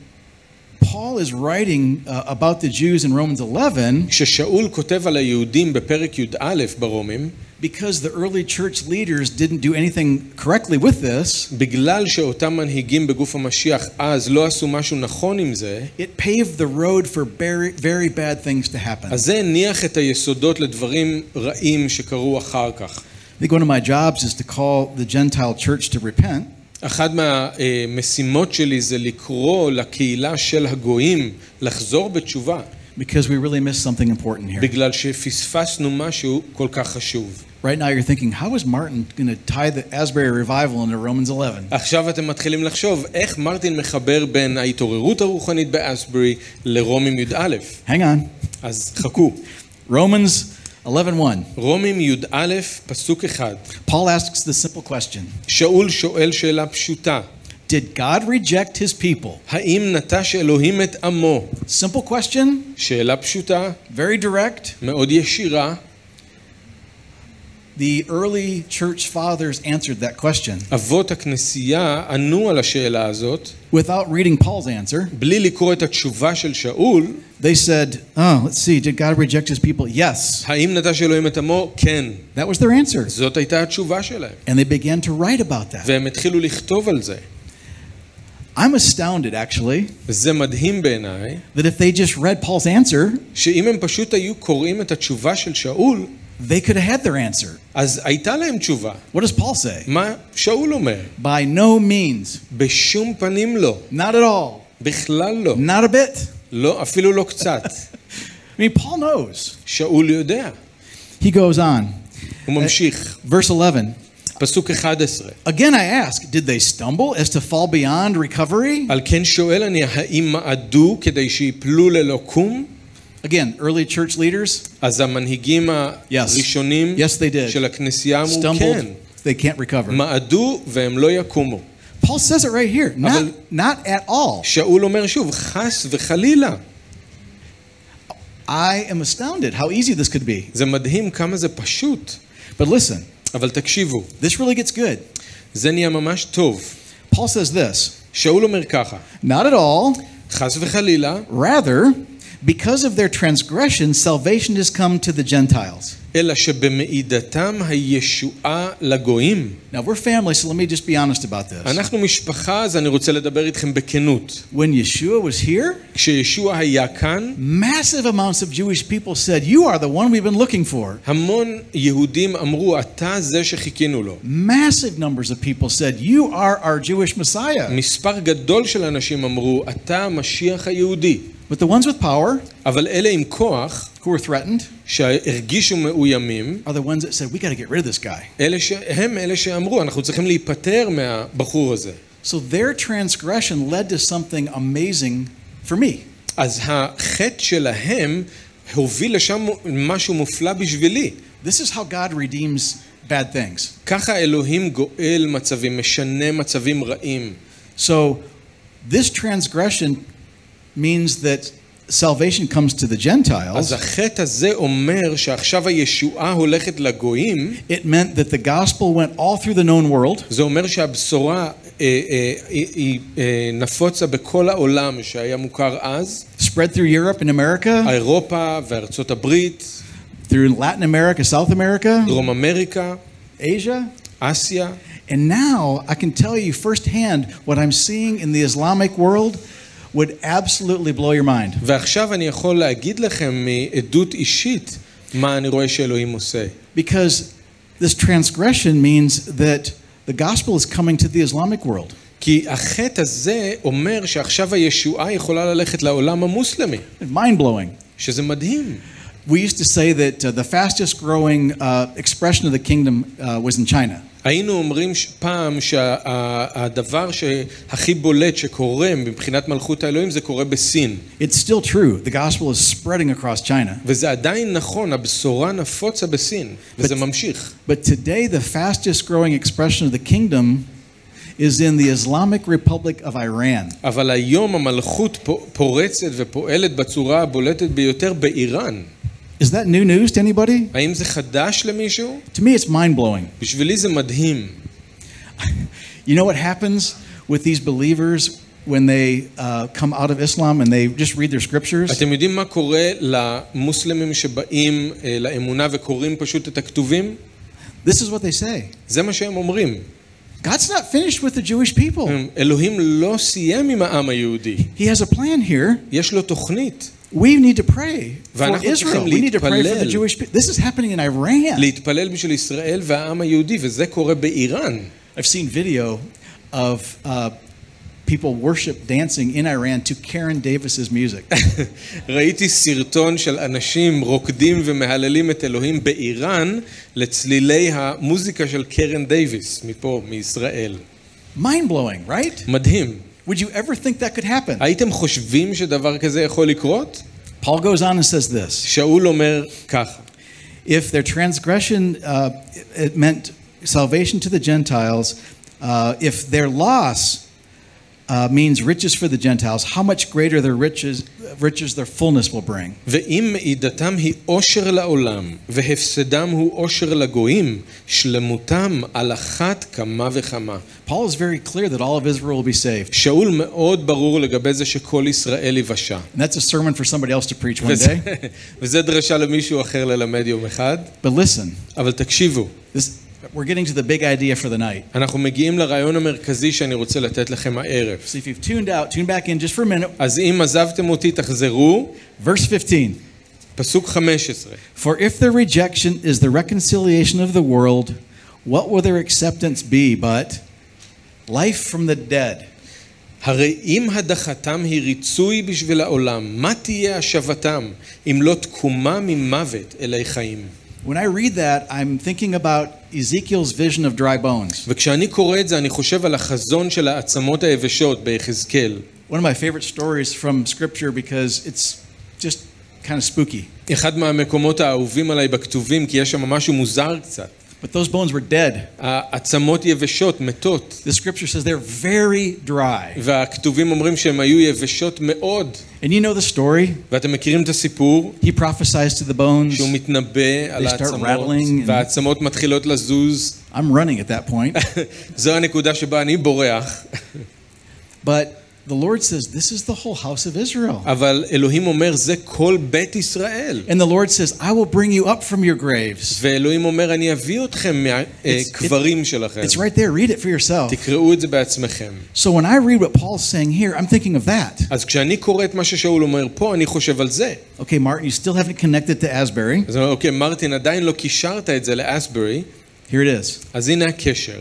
Speaker 1: Paul is writing uh, about the Jews in Romans 11,
Speaker 2: כששאול כותב על היהודים בפרק י"א ברומים,
Speaker 1: because the early church leaders didn't do anything correctly with this,
Speaker 2: בגלל שאותם מנהיגים בגוף המשיח אז לא עשו משהו נכון עם זה,
Speaker 1: it paved the road for very, very bad things to happen.
Speaker 2: אז זה הניח את היסודות לדברים רעים שקרו אחר כך.
Speaker 1: I think one of my jobs is to call the Gentile church to repent.
Speaker 2: אחת מהמשימות שלי זה לקרוא לקהילה של הגויים לחזור בתשובה,
Speaker 1: Because we really missed something important here.
Speaker 2: בגלל שפספסנו משהו כל כך חשוב.
Speaker 1: Right now, you're thinking, how is Martin going to tie the Asbury revival into Romans 11?
Speaker 2: עכשיו אתם מתחילים לחשוב איך מרטין מחבר בין ההתעוררות הרוחנית באסברי לרומים י"א.
Speaker 1: Hang on.
Speaker 2: אז חכו.
Speaker 1: Romans 11:1.
Speaker 2: רומים י"א, פסוק אחד.
Speaker 1: Paul asks the simple question
Speaker 2: שאול שואל שאלה פשוטה,
Speaker 1: Did God reject his people?
Speaker 2: האם נטש אלוהים את עמו?
Speaker 1: Simple question,
Speaker 2: שאלה פשוטה,
Speaker 1: very direct.
Speaker 2: מאוד ישירה.
Speaker 1: The early church fathers answered that question
Speaker 2: אבות הכנסייה ענו על השאלה הזאת,
Speaker 1: without reading Paul's answer.
Speaker 2: בלי לקרוא את התשובה של שאול,
Speaker 1: They said, Oh, let's see, did God reject his people? Yes.
Speaker 2: האם נטש אלוהים את עמו? כן.
Speaker 1: That was their answer.
Speaker 2: זאת הייתה התשובה שלהם.
Speaker 1: And they began to write about that.
Speaker 2: והם התחילו לכתוב על זה.
Speaker 1: I'm astounded, actually,
Speaker 2: וזה מדהים בעיניי,
Speaker 1: that if they just read Paul's answer,
Speaker 2: שאם הם פשוט היו קוראים את התשובה של שאול,
Speaker 1: they could have had their answer.
Speaker 2: אז הייתה להם תשובה.
Speaker 1: What does Paul say?
Speaker 2: מה שאול אומר?
Speaker 1: By no means.
Speaker 2: בשום פנים לא.
Speaker 1: Not at all.
Speaker 2: בכלל לא.
Speaker 1: Not a bit.
Speaker 2: לא, אפילו לא קצת.
Speaker 1: I mean, Paul knows.
Speaker 2: שאול יודע.
Speaker 1: He goes on.
Speaker 2: הוא ממשיך.
Speaker 1: Verse 11.
Speaker 2: פסוק 11.
Speaker 1: Again, I ask, did they stumble as to fall beyond recovery?
Speaker 2: על כן שואל אני, האם מעדו כדי שיפלו ללא קום?
Speaker 1: Again, early church leaders,
Speaker 2: אז המנהיגים הראשונים
Speaker 1: Yes, they did.
Speaker 2: של הכנסייה אמרו כן.
Speaker 1: stumbled, they can't recover.
Speaker 2: מעדו והם לא יקומו.
Speaker 1: Paul says it right here. Not,
Speaker 2: אבל-
Speaker 1: not at all.
Speaker 2: שאול אומר שוב, חס וחלילה.
Speaker 1: I am astounded how easy this could be.
Speaker 2: זה מדהים כמה זה פשוט.
Speaker 1: But listen,
Speaker 2: אבל תקשיבו,
Speaker 1: this really gets good.
Speaker 2: זה נהיה ממש טוב.
Speaker 1: Paul says this
Speaker 2: שאול אומר ככה,
Speaker 1: Not at all.
Speaker 2: חס וחלילה,
Speaker 1: Rather, because of their transgression, salvation has come to the Gentiles.
Speaker 2: אלא שבמעידתם הישועה לגויים.
Speaker 1: Now, we're family, so let me just be honest about this.
Speaker 2: אנחנו משפחה, אז אני רוצה לדבר איתכם בכנות.
Speaker 1: When Yeshua was here,
Speaker 2: כשישוע היה כאן,
Speaker 1: massive amounts of Jewish people said, You are the one we've been looking for.
Speaker 2: המון יהודים אמרו, אתה זה שחיכינו לו.
Speaker 1: Massive numbers of people said, You are our Jewish Messiah.
Speaker 2: מספר גדול של אנשים אמרו, אתה המשיח היהודי.
Speaker 1: But the ones with power,
Speaker 2: אבל אלה עם כוח,
Speaker 1: who were threatened,
Speaker 2: שהרגישו מאוימים,
Speaker 1: are the ones that said, We got to get rid of this guy.
Speaker 2: אלה ש... הם אלה שאמרו, אנחנו צריכים להיפטר מהבחור הזה.
Speaker 1: So their transgression led to something amazing for me.
Speaker 2: אז החטא שלהם הוביל לשם משהו מופלא בשבילי.
Speaker 1: This is how God redeems bad things.
Speaker 2: ככה אלוהים גואל מצבים, משנה מצבים רעים.
Speaker 1: So this transgression means that salvation comes to the Gentiles.
Speaker 2: אז החטא הזה אומר שעכשיו הישועה הולכת לגויים,
Speaker 1: It meant that the gospel went all through the known world.
Speaker 2: זה אומר שהבשורה אה, אה, היא, היא אה, נפוצה בכל העולם שהיה מוכר אז,
Speaker 1: spread through Europe and America,
Speaker 2: אירופה וארצות הברית,
Speaker 1: through Latin America, South America,
Speaker 2: דרום אמריקה,
Speaker 1: Asia.
Speaker 2: אסיה,
Speaker 1: And now I can tell you firsthand what I'm seeing in the Islamic world would absolutely blow your mind.
Speaker 2: ועכשיו אני יכול להגיד לכם מעדות אישית מה אני רואה שאלוהים עושה.
Speaker 1: Because this transgression means that the gospel is coming to the Islamic world.
Speaker 2: כי החטא הזה אומר שעכשיו הישועה יכולה ללכת לעולם המוסלמי,
Speaker 1: Mind blowing.
Speaker 2: שזה מדהים.
Speaker 1: We used to say that uh, the fastest growing uh, expression of the kingdom uh, was in China.
Speaker 2: היינו אומרים פעם שהדבר שהכי בולט שקורה מבחינת מלכות האלוהים זה קורה בסין.
Speaker 1: It's still true. The gospel is spreading across China.
Speaker 2: וזה עדיין נכון, הבשורה נפוצה בסין, וזה ממשיך.
Speaker 1: But today, the fastest growing expression of the kingdom is in the Islamic Republic of Iran.
Speaker 2: אבל היום המלכות פו- פורצת ופועלת בצורה הבולטת ביותר באיראן.
Speaker 1: Is that new news to anybody?
Speaker 2: האם זה חדש למישהו?
Speaker 1: To me, it's mind blowing.
Speaker 2: בשבילי זה מדהים.
Speaker 1: You know what happens with these believers when they uh, come out of Islam and they just read their scriptures?
Speaker 2: אתם יודעים מה קורה למוסלמים שבאים אה, לאמונה וקוראים פשוט את הכתובים?
Speaker 1: This is what they say
Speaker 2: זה מה שהם אומרים.
Speaker 1: God's not finished with the Jewish people.
Speaker 2: אלוהים לא סיים עם העם היהודי.
Speaker 1: He has a plan here.
Speaker 2: יש לו תוכנית.
Speaker 1: We need to pray for Israel. We need to pray for the. Jewish people. This is happening in Iran.
Speaker 2: להתפלל בשביל ישראל והעם היהודי, וזה קורה באיראן.
Speaker 1: I've seen video of uh, people worship dancing in Iran to Karen Davis's music.
Speaker 2: ראיתי סרטון של אנשים רוקדים ומהללים את אלוהים באיראן לצלילי המוזיקה של קרן דייוויס, מפה, מישראל.
Speaker 1: Mind blowing, right?
Speaker 2: מדהים.
Speaker 1: Would you ever think that could happen?
Speaker 2: הייתם חושבים שדבר כזה יכול לקרות?
Speaker 1: Paul goes on and says this
Speaker 2: שאול אומר ככה,
Speaker 1: If their transgression uh, it meant salvation to the Gentiles, uh, if their loss uh, means riches for the Gentiles, how much greater their riches, riches their fullness will bring?
Speaker 2: ואם מעידתם היא עושר לעולם, והפסדם הוא עושר לגויים, שלמותם על אחת כמה וכמה.
Speaker 1: Paul is very clear that all of Israel will be saved.
Speaker 2: שאול מאוד ברור לגבי זה שכל ישראל יבשה.
Speaker 1: And that's a sermon for somebody else to preach one
Speaker 2: וזה,
Speaker 1: day.
Speaker 2: וזה דרשה למישהו אחר ללמד יום אחד,
Speaker 1: But listen,
Speaker 2: אבל תקשיבו,
Speaker 1: this, we're getting to the big idea for the night.
Speaker 2: אנחנו מגיעים לרעיון המרכזי שאני רוצה לתת לכם הערב.
Speaker 1: So if you've tuned out, tune back in just for a minute.
Speaker 2: אז אם עזבתם אותי, תחזרו,
Speaker 1: Verse 15.
Speaker 2: פסוק 15.
Speaker 1: For if their rejection is the reconciliation of the world, what will their acceptance be but life from the dead?
Speaker 2: הרי אם הדחתם היא ריצוי בשביל העולם, מה תהיה השבתם אם לא תקומה ממוות אלי חיים?
Speaker 1: When I read that, I'm thinking about Ezekiel's vision of dry bones.
Speaker 2: וכשאני קורא את זה, אני חושב על החזון של העצמות היבשות ביחזקאל.
Speaker 1: One of my favorite stories from Scripture because it's just kind of spooky.
Speaker 2: אחד מהמקומות האהובים עליי בכתובים, כי יש שם משהו מוזר קצת.
Speaker 1: But those bones were dead.
Speaker 2: העצמות יבשות, מתות.
Speaker 1: The Scripture says they're very dry.
Speaker 2: והכתובים אומרים שהן היו יבשות מאוד.
Speaker 1: And you know the story.
Speaker 2: ואתם מכירים את הסיפור?
Speaker 1: He prophesies to the bones.
Speaker 2: שהוא מתנבא על
Speaker 1: They start
Speaker 2: העצמות,
Speaker 1: rattling and-
Speaker 2: והעצמות מתחילות לזוז.
Speaker 1: I'm running at that point.
Speaker 2: זו הנקודה שבה אני בורח.
Speaker 1: But the Lord says, This is the whole house of Israel.
Speaker 2: אבל אלוהים אומר, זה כל בית ישראל.
Speaker 1: And the Lord says, I will bring you up from your graves.
Speaker 2: ואלוהים אומר, אני אביא אתכם
Speaker 1: It's-
Speaker 2: מהקברים שלכם.
Speaker 1: It's right there. Read it for yourself.
Speaker 2: תקראו את זה בעצמכם.
Speaker 1: So when I read what Paul's saying here, I'm thinking of that.
Speaker 2: אז כשאני קורא את מה ששאול אומר פה, אני חושב על זה.
Speaker 1: Okay, Martin, you still haven't connected to Asbury.
Speaker 2: אז אני אומר, אוקיי, מרטין, עדיין לא קישרת את זה לאסברי,
Speaker 1: Here it is.
Speaker 2: אז הנה הקשר.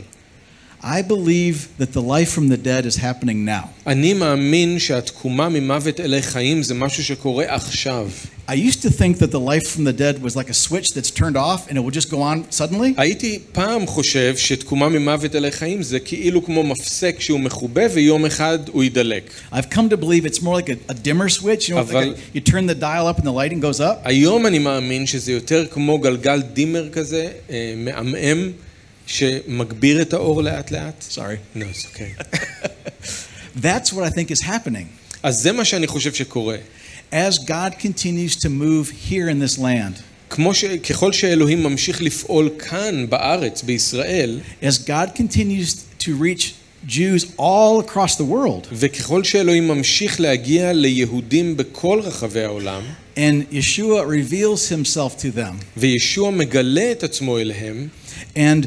Speaker 1: I believe that the life from the dead is happening now.
Speaker 2: אני מאמין שהתקומה ממוות אלי חיים זה משהו שקורה עכשיו.
Speaker 1: I used to think that the life from the dead was like a switch that's turned off and it will just go on suddenly.
Speaker 2: הייתי פעם חושב שתקומה ממוות אלי חיים זה כאילו כמו מפסק שהוא מכובה ויום אחד הוא ידלק.
Speaker 1: I've come to believe it's more like a, a dimmer switch. You know, it's like
Speaker 2: אבל-
Speaker 1: a, you turn the dial up and the lighting goes up.
Speaker 2: היום אני מאמין שזה יותר כמו גלגל דימר כזה, אה, מעמעם, שמגביר את האור לאט לאט.
Speaker 1: Sorry.
Speaker 2: No, it's okay.
Speaker 1: That's what I think is happening.
Speaker 2: אז זה מה שאני חושב שקורה.
Speaker 1: As God continues to move here in this land,
Speaker 2: כמו ש... ככל שאלוהים ממשיך לפעול כאן בארץ, בישראל,
Speaker 1: as God continues to reach Jews all across the world,
Speaker 2: וככל שאלוהים ממשיך להגיע ליהודים בכל רחבי העולם,
Speaker 1: and Yeshua reveals himself to them,
Speaker 2: וישוע מגלה את עצמו אליהם,
Speaker 1: and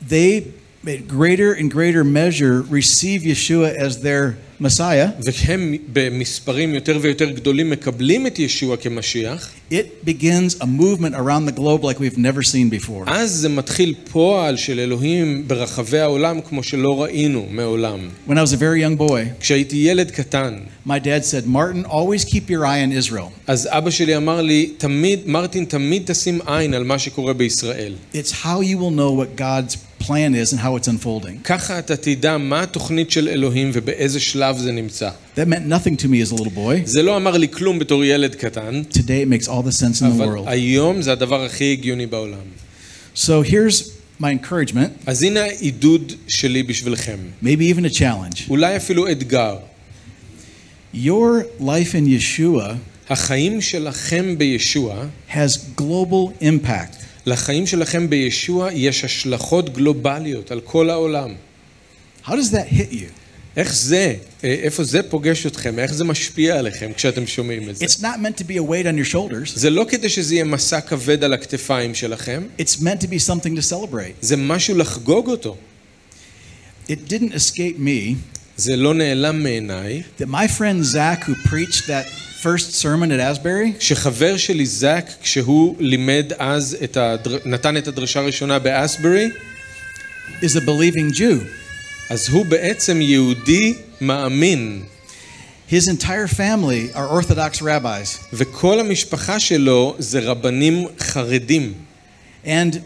Speaker 1: they, in greater and greater measure, receive Yeshua as their Messiah,
Speaker 2: והם במספרים יותר ויותר גדולים מקבלים את ישוע כמשיח,
Speaker 1: it begins a movement around the globe like we've never seen before.
Speaker 2: אז זה מתחיל פועל של אלוהים ברחבי העולם כמו שלא ראינו מעולם.
Speaker 1: When I was a very young boy,
Speaker 2: כשהייתי ילד קטן,
Speaker 1: my dad said, Martin, always keep your eye on Israel.
Speaker 2: אז אבא שלי אמר לי, תמיד, מרטין, תמיד תשים עין על מה שקורה בישראל.
Speaker 1: It's how you will know what God's plan is and how it's unfolding.
Speaker 2: ככה אתה תדע מה התוכנית של אלוהים ובאיזה שלב זה נמצא.
Speaker 1: That meant nothing to me as a little boy.
Speaker 2: זה לא אמר לי כלום בתור ילד קטן,
Speaker 1: Today it makes all the sense in the
Speaker 2: אבל
Speaker 1: world.
Speaker 2: היום זה הדבר הכי הגיוני בעולם.
Speaker 1: So here's my encouragement,
Speaker 2: אז הנה העידוד שלי בשבילכם.
Speaker 1: maybe even a challenge.
Speaker 2: אולי אפילו אתגר.
Speaker 1: Your life in Yeshua
Speaker 2: החיים שלכם בישוע,
Speaker 1: has global impact.
Speaker 2: לחיים שלכם בישוע יש השלכות גלובליות על כל העולם.
Speaker 1: How does that hit you?
Speaker 2: איך זה, אה, איפה זה פוגש אתכם, איך זה משפיע עליכם כשאתם שומעים את זה?
Speaker 1: It's not meant to be a weight on your shoulders.
Speaker 2: זה לא כדי שזה יהיה מסע כבד על הכתפיים שלכם,
Speaker 1: It's meant to be something to celebrate.
Speaker 2: זה משהו לחגוג אותו.
Speaker 1: It didn't escape me
Speaker 2: זה לא נעלם מעיניי,
Speaker 1: that my friend Zach, who preached that first sermon at Asbury,
Speaker 2: שחבר שלי זאק, כשהוא לימד אז, את הדר... נתן את הדרשה הראשונה באסברי,
Speaker 1: is a believing Jew.
Speaker 2: אז הוא בעצם יהודי מאמין,
Speaker 1: His entire family are Orthodox rabbis.
Speaker 2: וכל המשפחה שלו זה רבנים חרדים.
Speaker 1: And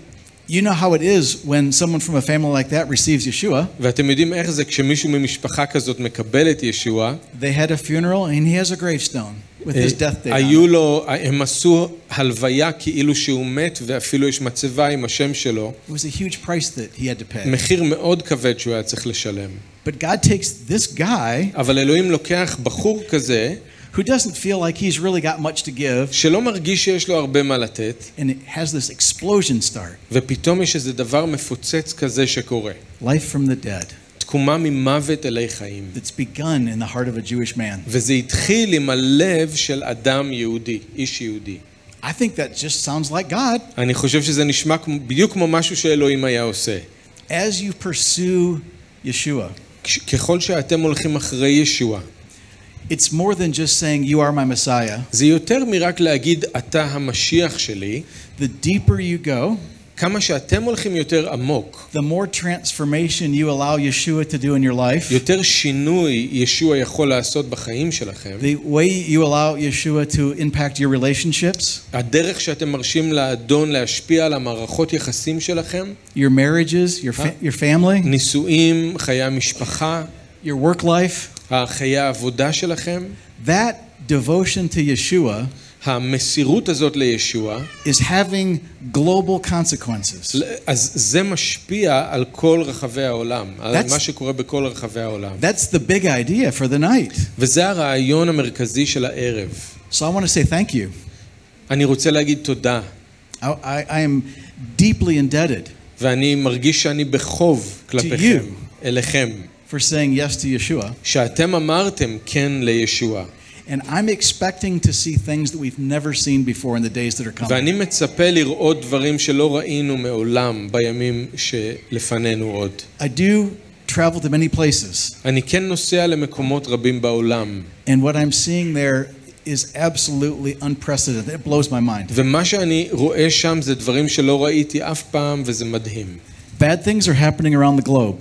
Speaker 1: you know how it is when someone from a family like that receives Yeshua.
Speaker 2: ואתם יודעים איך זה כשמישהו ממשפחה כזאת מקבל את ישוע,
Speaker 1: They had a funeral and he has a gravestone with his death date. on
Speaker 2: היו
Speaker 1: it.
Speaker 2: לו, הם עשו הלוויה כאילו שהוא מת, ואפילו יש מצבה עם השם שלו,
Speaker 1: It was a huge price that he had to pay.
Speaker 2: מחיר מאוד כבד שהוא היה צריך לשלם.
Speaker 1: But God takes this guy
Speaker 2: אבל אלוהים לוקח בחור כזה,
Speaker 1: Who doesn't feel like he's really got much to give
Speaker 2: שלא מרגיש שיש לו הרבה מה לתת,
Speaker 1: and it has this explosion start.
Speaker 2: ופתאום יש איזה דבר מפוצץ כזה שקורה.
Speaker 1: Life from the dead
Speaker 2: תקומה ממוות אלי חיים.
Speaker 1: that's begun in the heart of a Jewish man.
Speaker 2: וזה התחיל עם הלב של אדם יהודי, איש יהודי.
Speaker 1: I think that just sounds like God.
Speaker 2: אני חושב שזה נשמע בדיוק כמו משהו שאלוהים היה עושה.
Speaker 1: As you pursue Yeshua,
Speaker 2: ככל שאתם הולכים אחרי ישוע,
Speaker 1: it's more than just saying, You are my Messiah.
Speaker 2: זה יותר מרק להגיד אתה המשיח שלי,
Speaker 1: The deeper you go,
Speaker 2: כמה שאתם הולכים יותר עמוק,
Speaker 1: the more transformation you allow Yeshua to do in your life,
Speaker 2: יותר שינוי ישוע יכול לעשות בחיים שלכם,
Speaker 1: the way you allow Yeshua to impact your relationships,
Speaker 2: הדרך שאתם מרשים לאדון להשפיע על המערכות יחסים שלכם,
Speaker 1: your marriages, your, fa- your family,
Speaker 2: נישואים, חיי המשפחה,
Speaker 1: your work life,
Speaker 2: חיי העבודה שלכם,
Speaker 1: that devotion to Yeshua
Speaker 2: המסירות הזאת לישוע,
Speaker 1: is having global consequences.
Speaker 2: אז זה משפיע על כל רחבי העולם, על
Speaker 1: That's-
Speaker 2: מה שקורה בכל רחבי העולם.
Speaker 1: That's the big idea for the night.
Speaker 2: וזה הרעיון המרכזי של הערב.
Speaker 1: So I want to say thank you.
Speaker 2: אני רוצה להגיד תודה,
Speaker 1: I, I, I am deeply indebted
Speaker 2: ואני מרגיש שאני בחוב כלפיכם, אליכם,
Speaker 1: for saying yes to Yeshua.
Speaker 2: שאתם אמרתם כן לישוע.
Speaker 1: And I'm expecting to see things that we've never seen before in the days that are coming.
Speaker 2: ואני מצפה לראות דברים שלא ראינו מעולם בימים שלפנינו עוד.
Speaker 1: I do travel to many places,
Speaker 2: אני כן נוסע למקומות רבים בעולם,
Speaker 1: and what I'm seeing there is absolutely unprecedented. It blows my mind.
Speaker 2: ומה שאני רואה שם זה דברים שלא ראיתי אף פעם, וזה מדהים.
Speaker 1: Bad things are happening around the globe.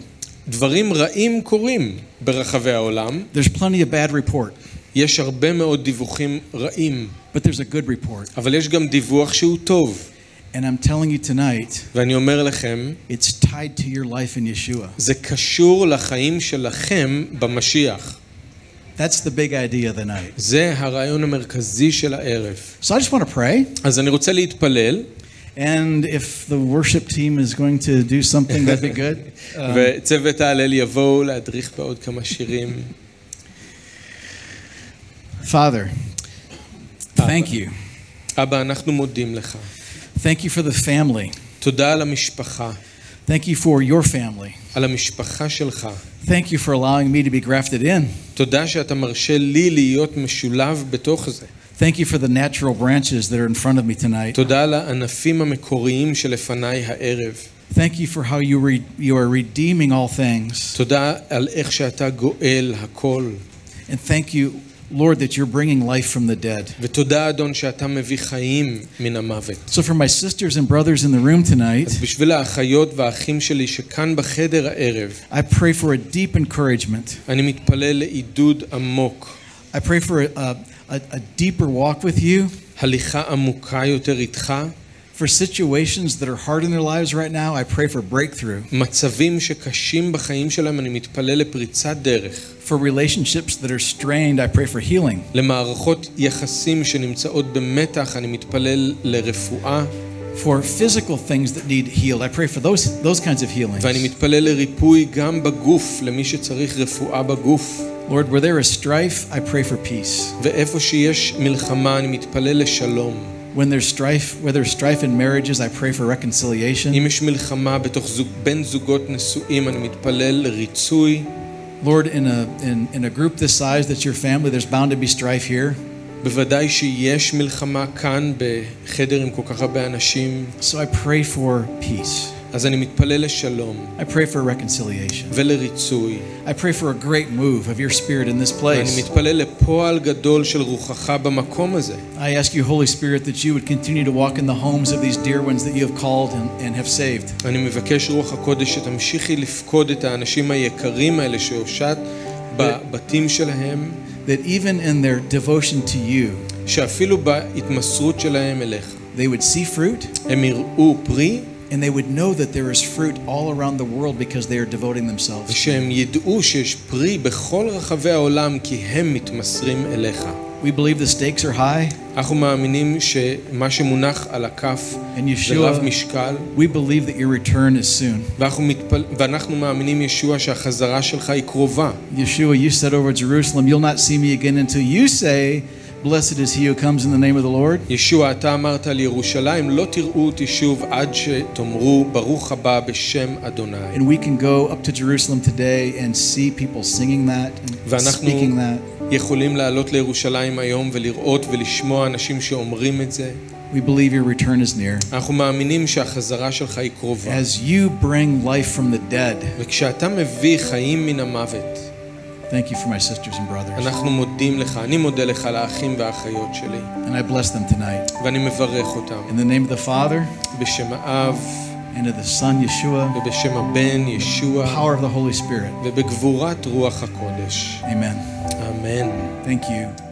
Speaker 2: דברים רעים קורים ברחבי העולם,
Speaker 1: There's plenty of bad report,
Speaker 2: יש הרבה מאוד דיווחים רעים,
Speaker 1: but there's a good report.
Speaker 2: אבל יש גם דיווח שהוא טוב.
Speaker 1: And I'm telling you tonight,
Speaker 2: ואני אומר לכם,
Speaker 1: it's tied to your life in Yeshua.
Speaker 2: זה קשור לחיים שלכם במשיח.
Speaker 1: That's the big idea of the night.
Speaker 2: זה הרעיון המרכזי של הערב.
Speaker 1: So I just want to pray,
Speaker 2: אז אני רוצה להתפלל,
Speaker 1: and if the worship team is going to do something, that'd be good. Um,
Speaker 2: וצוות ההלל יבואו להדריך בעוד כמה שירים.
Speaker 1: Father, thank you.
Speaker 2: אבא, אנחנו מודים לך.
Speaker 1: Thank you for the family.
Speaker 2: תודה על המשפחה,
Speaker 1: Thank you for your family.
Speaker 2: על המשפחה שלך.
Speaker 1: Thank you for allowing me to be grafted in.
Speaker 2: תודה שאתה מרשה לי להיות משולב בתוך זה.
Speaker 1: Thank you for the natural branches that are in front of me tonight.
Speaker 2: תודה על הענפים המקוריים שלפניי הערב.
Speaker 1: Thank you for how you, re- you are redeeming all things.
Speaker 2: תודה על איך שאתה גואל הכל.
Speaker 1: And thank you, Lord, that you're bringing life from the dead.
Speaker 2: ותודה, אדון, שאתה מביא חיים מן המוות.
Speaker 1: So, for my sisters and brothers in the room tonight,
Speaker 2: אז בשביל האחיות והאחים שלי שכאן בחדר הערב,
Speaker 1: I pray for a deep encouragement.
Speaker 2: אני מתפלל לעידוד עמוק,
Speaker 1: I pray for a, a, a, a deeper walk with you,
Speaker 2: הליכה עמוקה יותר איתך,
Speaker 1: for situations that are hard in their lives right now. I pray for breakthrough.
Speaker 2: מצבים שקשים בחיים שלהם, אני מתפלל לפריצת דרך,
Speaker 1: For relationships that are strained, I pray for healing.
Speaker 2: למערכות יחסים שנמצאות במתח, אני מתפלל לרפואה,
Speaker 1: for physical things that need healed. I pray for those, those kinds of healings.
Speaker 2: ואני מתפלל לריפוי גם בגוף, למי שצריך רפואה בגוף.
Speaker 1: Lord, where there is strife, I pray for peace.
Speaker 2: ואיפה שיש מלחמה, אני מתפלל לשלום.
Speaker 1: When there's strife, where there's strife in marriages, I pray for reconciliation.
Speaker 2: אם יש מלחמה בתוך זוג, בין זוגות נשואים, אני מתפלל לריצוי.
Speaker 1: Lord, in a, in, in a group this size that's your family, there's bound to be strife here.
Speaker 2: בוודאי שיש מלחמה כאן בחדר עם כל כך הרבה אנשים,
Speaker 1: So I pray for peace.
Speaker 2: אז אני מתפלל לשלום
Speaker 1: I pray for reconciliation.
Speaker 2: ולריצוי.
Speaker 1: I pray for a great move of your spirit in this
Speaker 2: ואני
Speaker 1: place.
Speaker 2: מתפלל לפועל גדול של רוחך במקום הזה.
Speaker 1: I ask you, Holy Spirit, that you would continue to walk in the homes of these dear ones that you have called and, and have saved.
Speaker 2: אני מבקש רוח הקודש שתמשיכי לפקוד את האנשים היקרים האלה שהושעת בבתים שלהם,
Speaker 1: That even in their devotion to you,
Speaker 2: שאפילו בהתמסרות שלהם אליך,
Speaker 1: they would see fruit
Speaker 2: הם יראו פרי
Speaker 1: and they would know that there is fruit all around the world because they are devoting themselves.
Speaker 2: ושהם ידעו שיש פרי בכל רחבי העולם כי הם מתמסרים אליך.
Speaker 1: We believe the stakes are high,
Speaker 2: אנחנו מאמינים שמה שמונח על הכף
Speaker 1: and
Speaker 2: זה רב
Speaker 1: Yeshua,
Speaker 2: משקל,
Speaker 1: we believe that your return is soon.
Speaker 2: ואנחנו, מתפל... ואנחנו מאמינים, ישוע, שהחזרה שלך היא קרובה.
Speaker 1: Yeshua, you said over Jerusalem, You'll not see me again until you say, Blessed is he who comes in the name of the Lord.
Speaker 2: ישוע, אתה אמרת על ירושלים, לא תראו אותי שוב עד שתאמרו, ברוך הבא בשם אדוני.
Speaker 1: And we can go up to Jerusalem today and see people singing that and
Speaker 2: ואנחנו
Speaker 1: speaking that.
Speaker 2: יכולים לעלות לירושלים היום ולראות ולשמוע אנשים שאומרים את זה.
Speaker 1: We believe your return is near.
Speaker 2: אנחנו מאמינים שהחזרה שלך היא קרובה.
Speaker 1: As you bring life from the dead,
Speaker 2: וכשאתה מביא חיים מן המוות,
Speaker 1: thank you for my sisters and brothers.
Speaker 2: אנחנו מודים לך, אני מודה לך לאחים והאחיות שלי,
Speaker 1: And I bless them tonight.
Speaker 2: ואני מברך אותם.
Speaker 1: In the name of the Father
Speaker 2: בשם האב
Speaker 1: and of the Son, Yeshua,
Speaker 2: ובשם הבן ישוע
Speaker 1: power of the Holy Spirit.
Speaker 2: ובגבורת רוח הקודש.
Speaker 1: Amen.
Speaker 2: אמן.
Speaker 1: Thank you.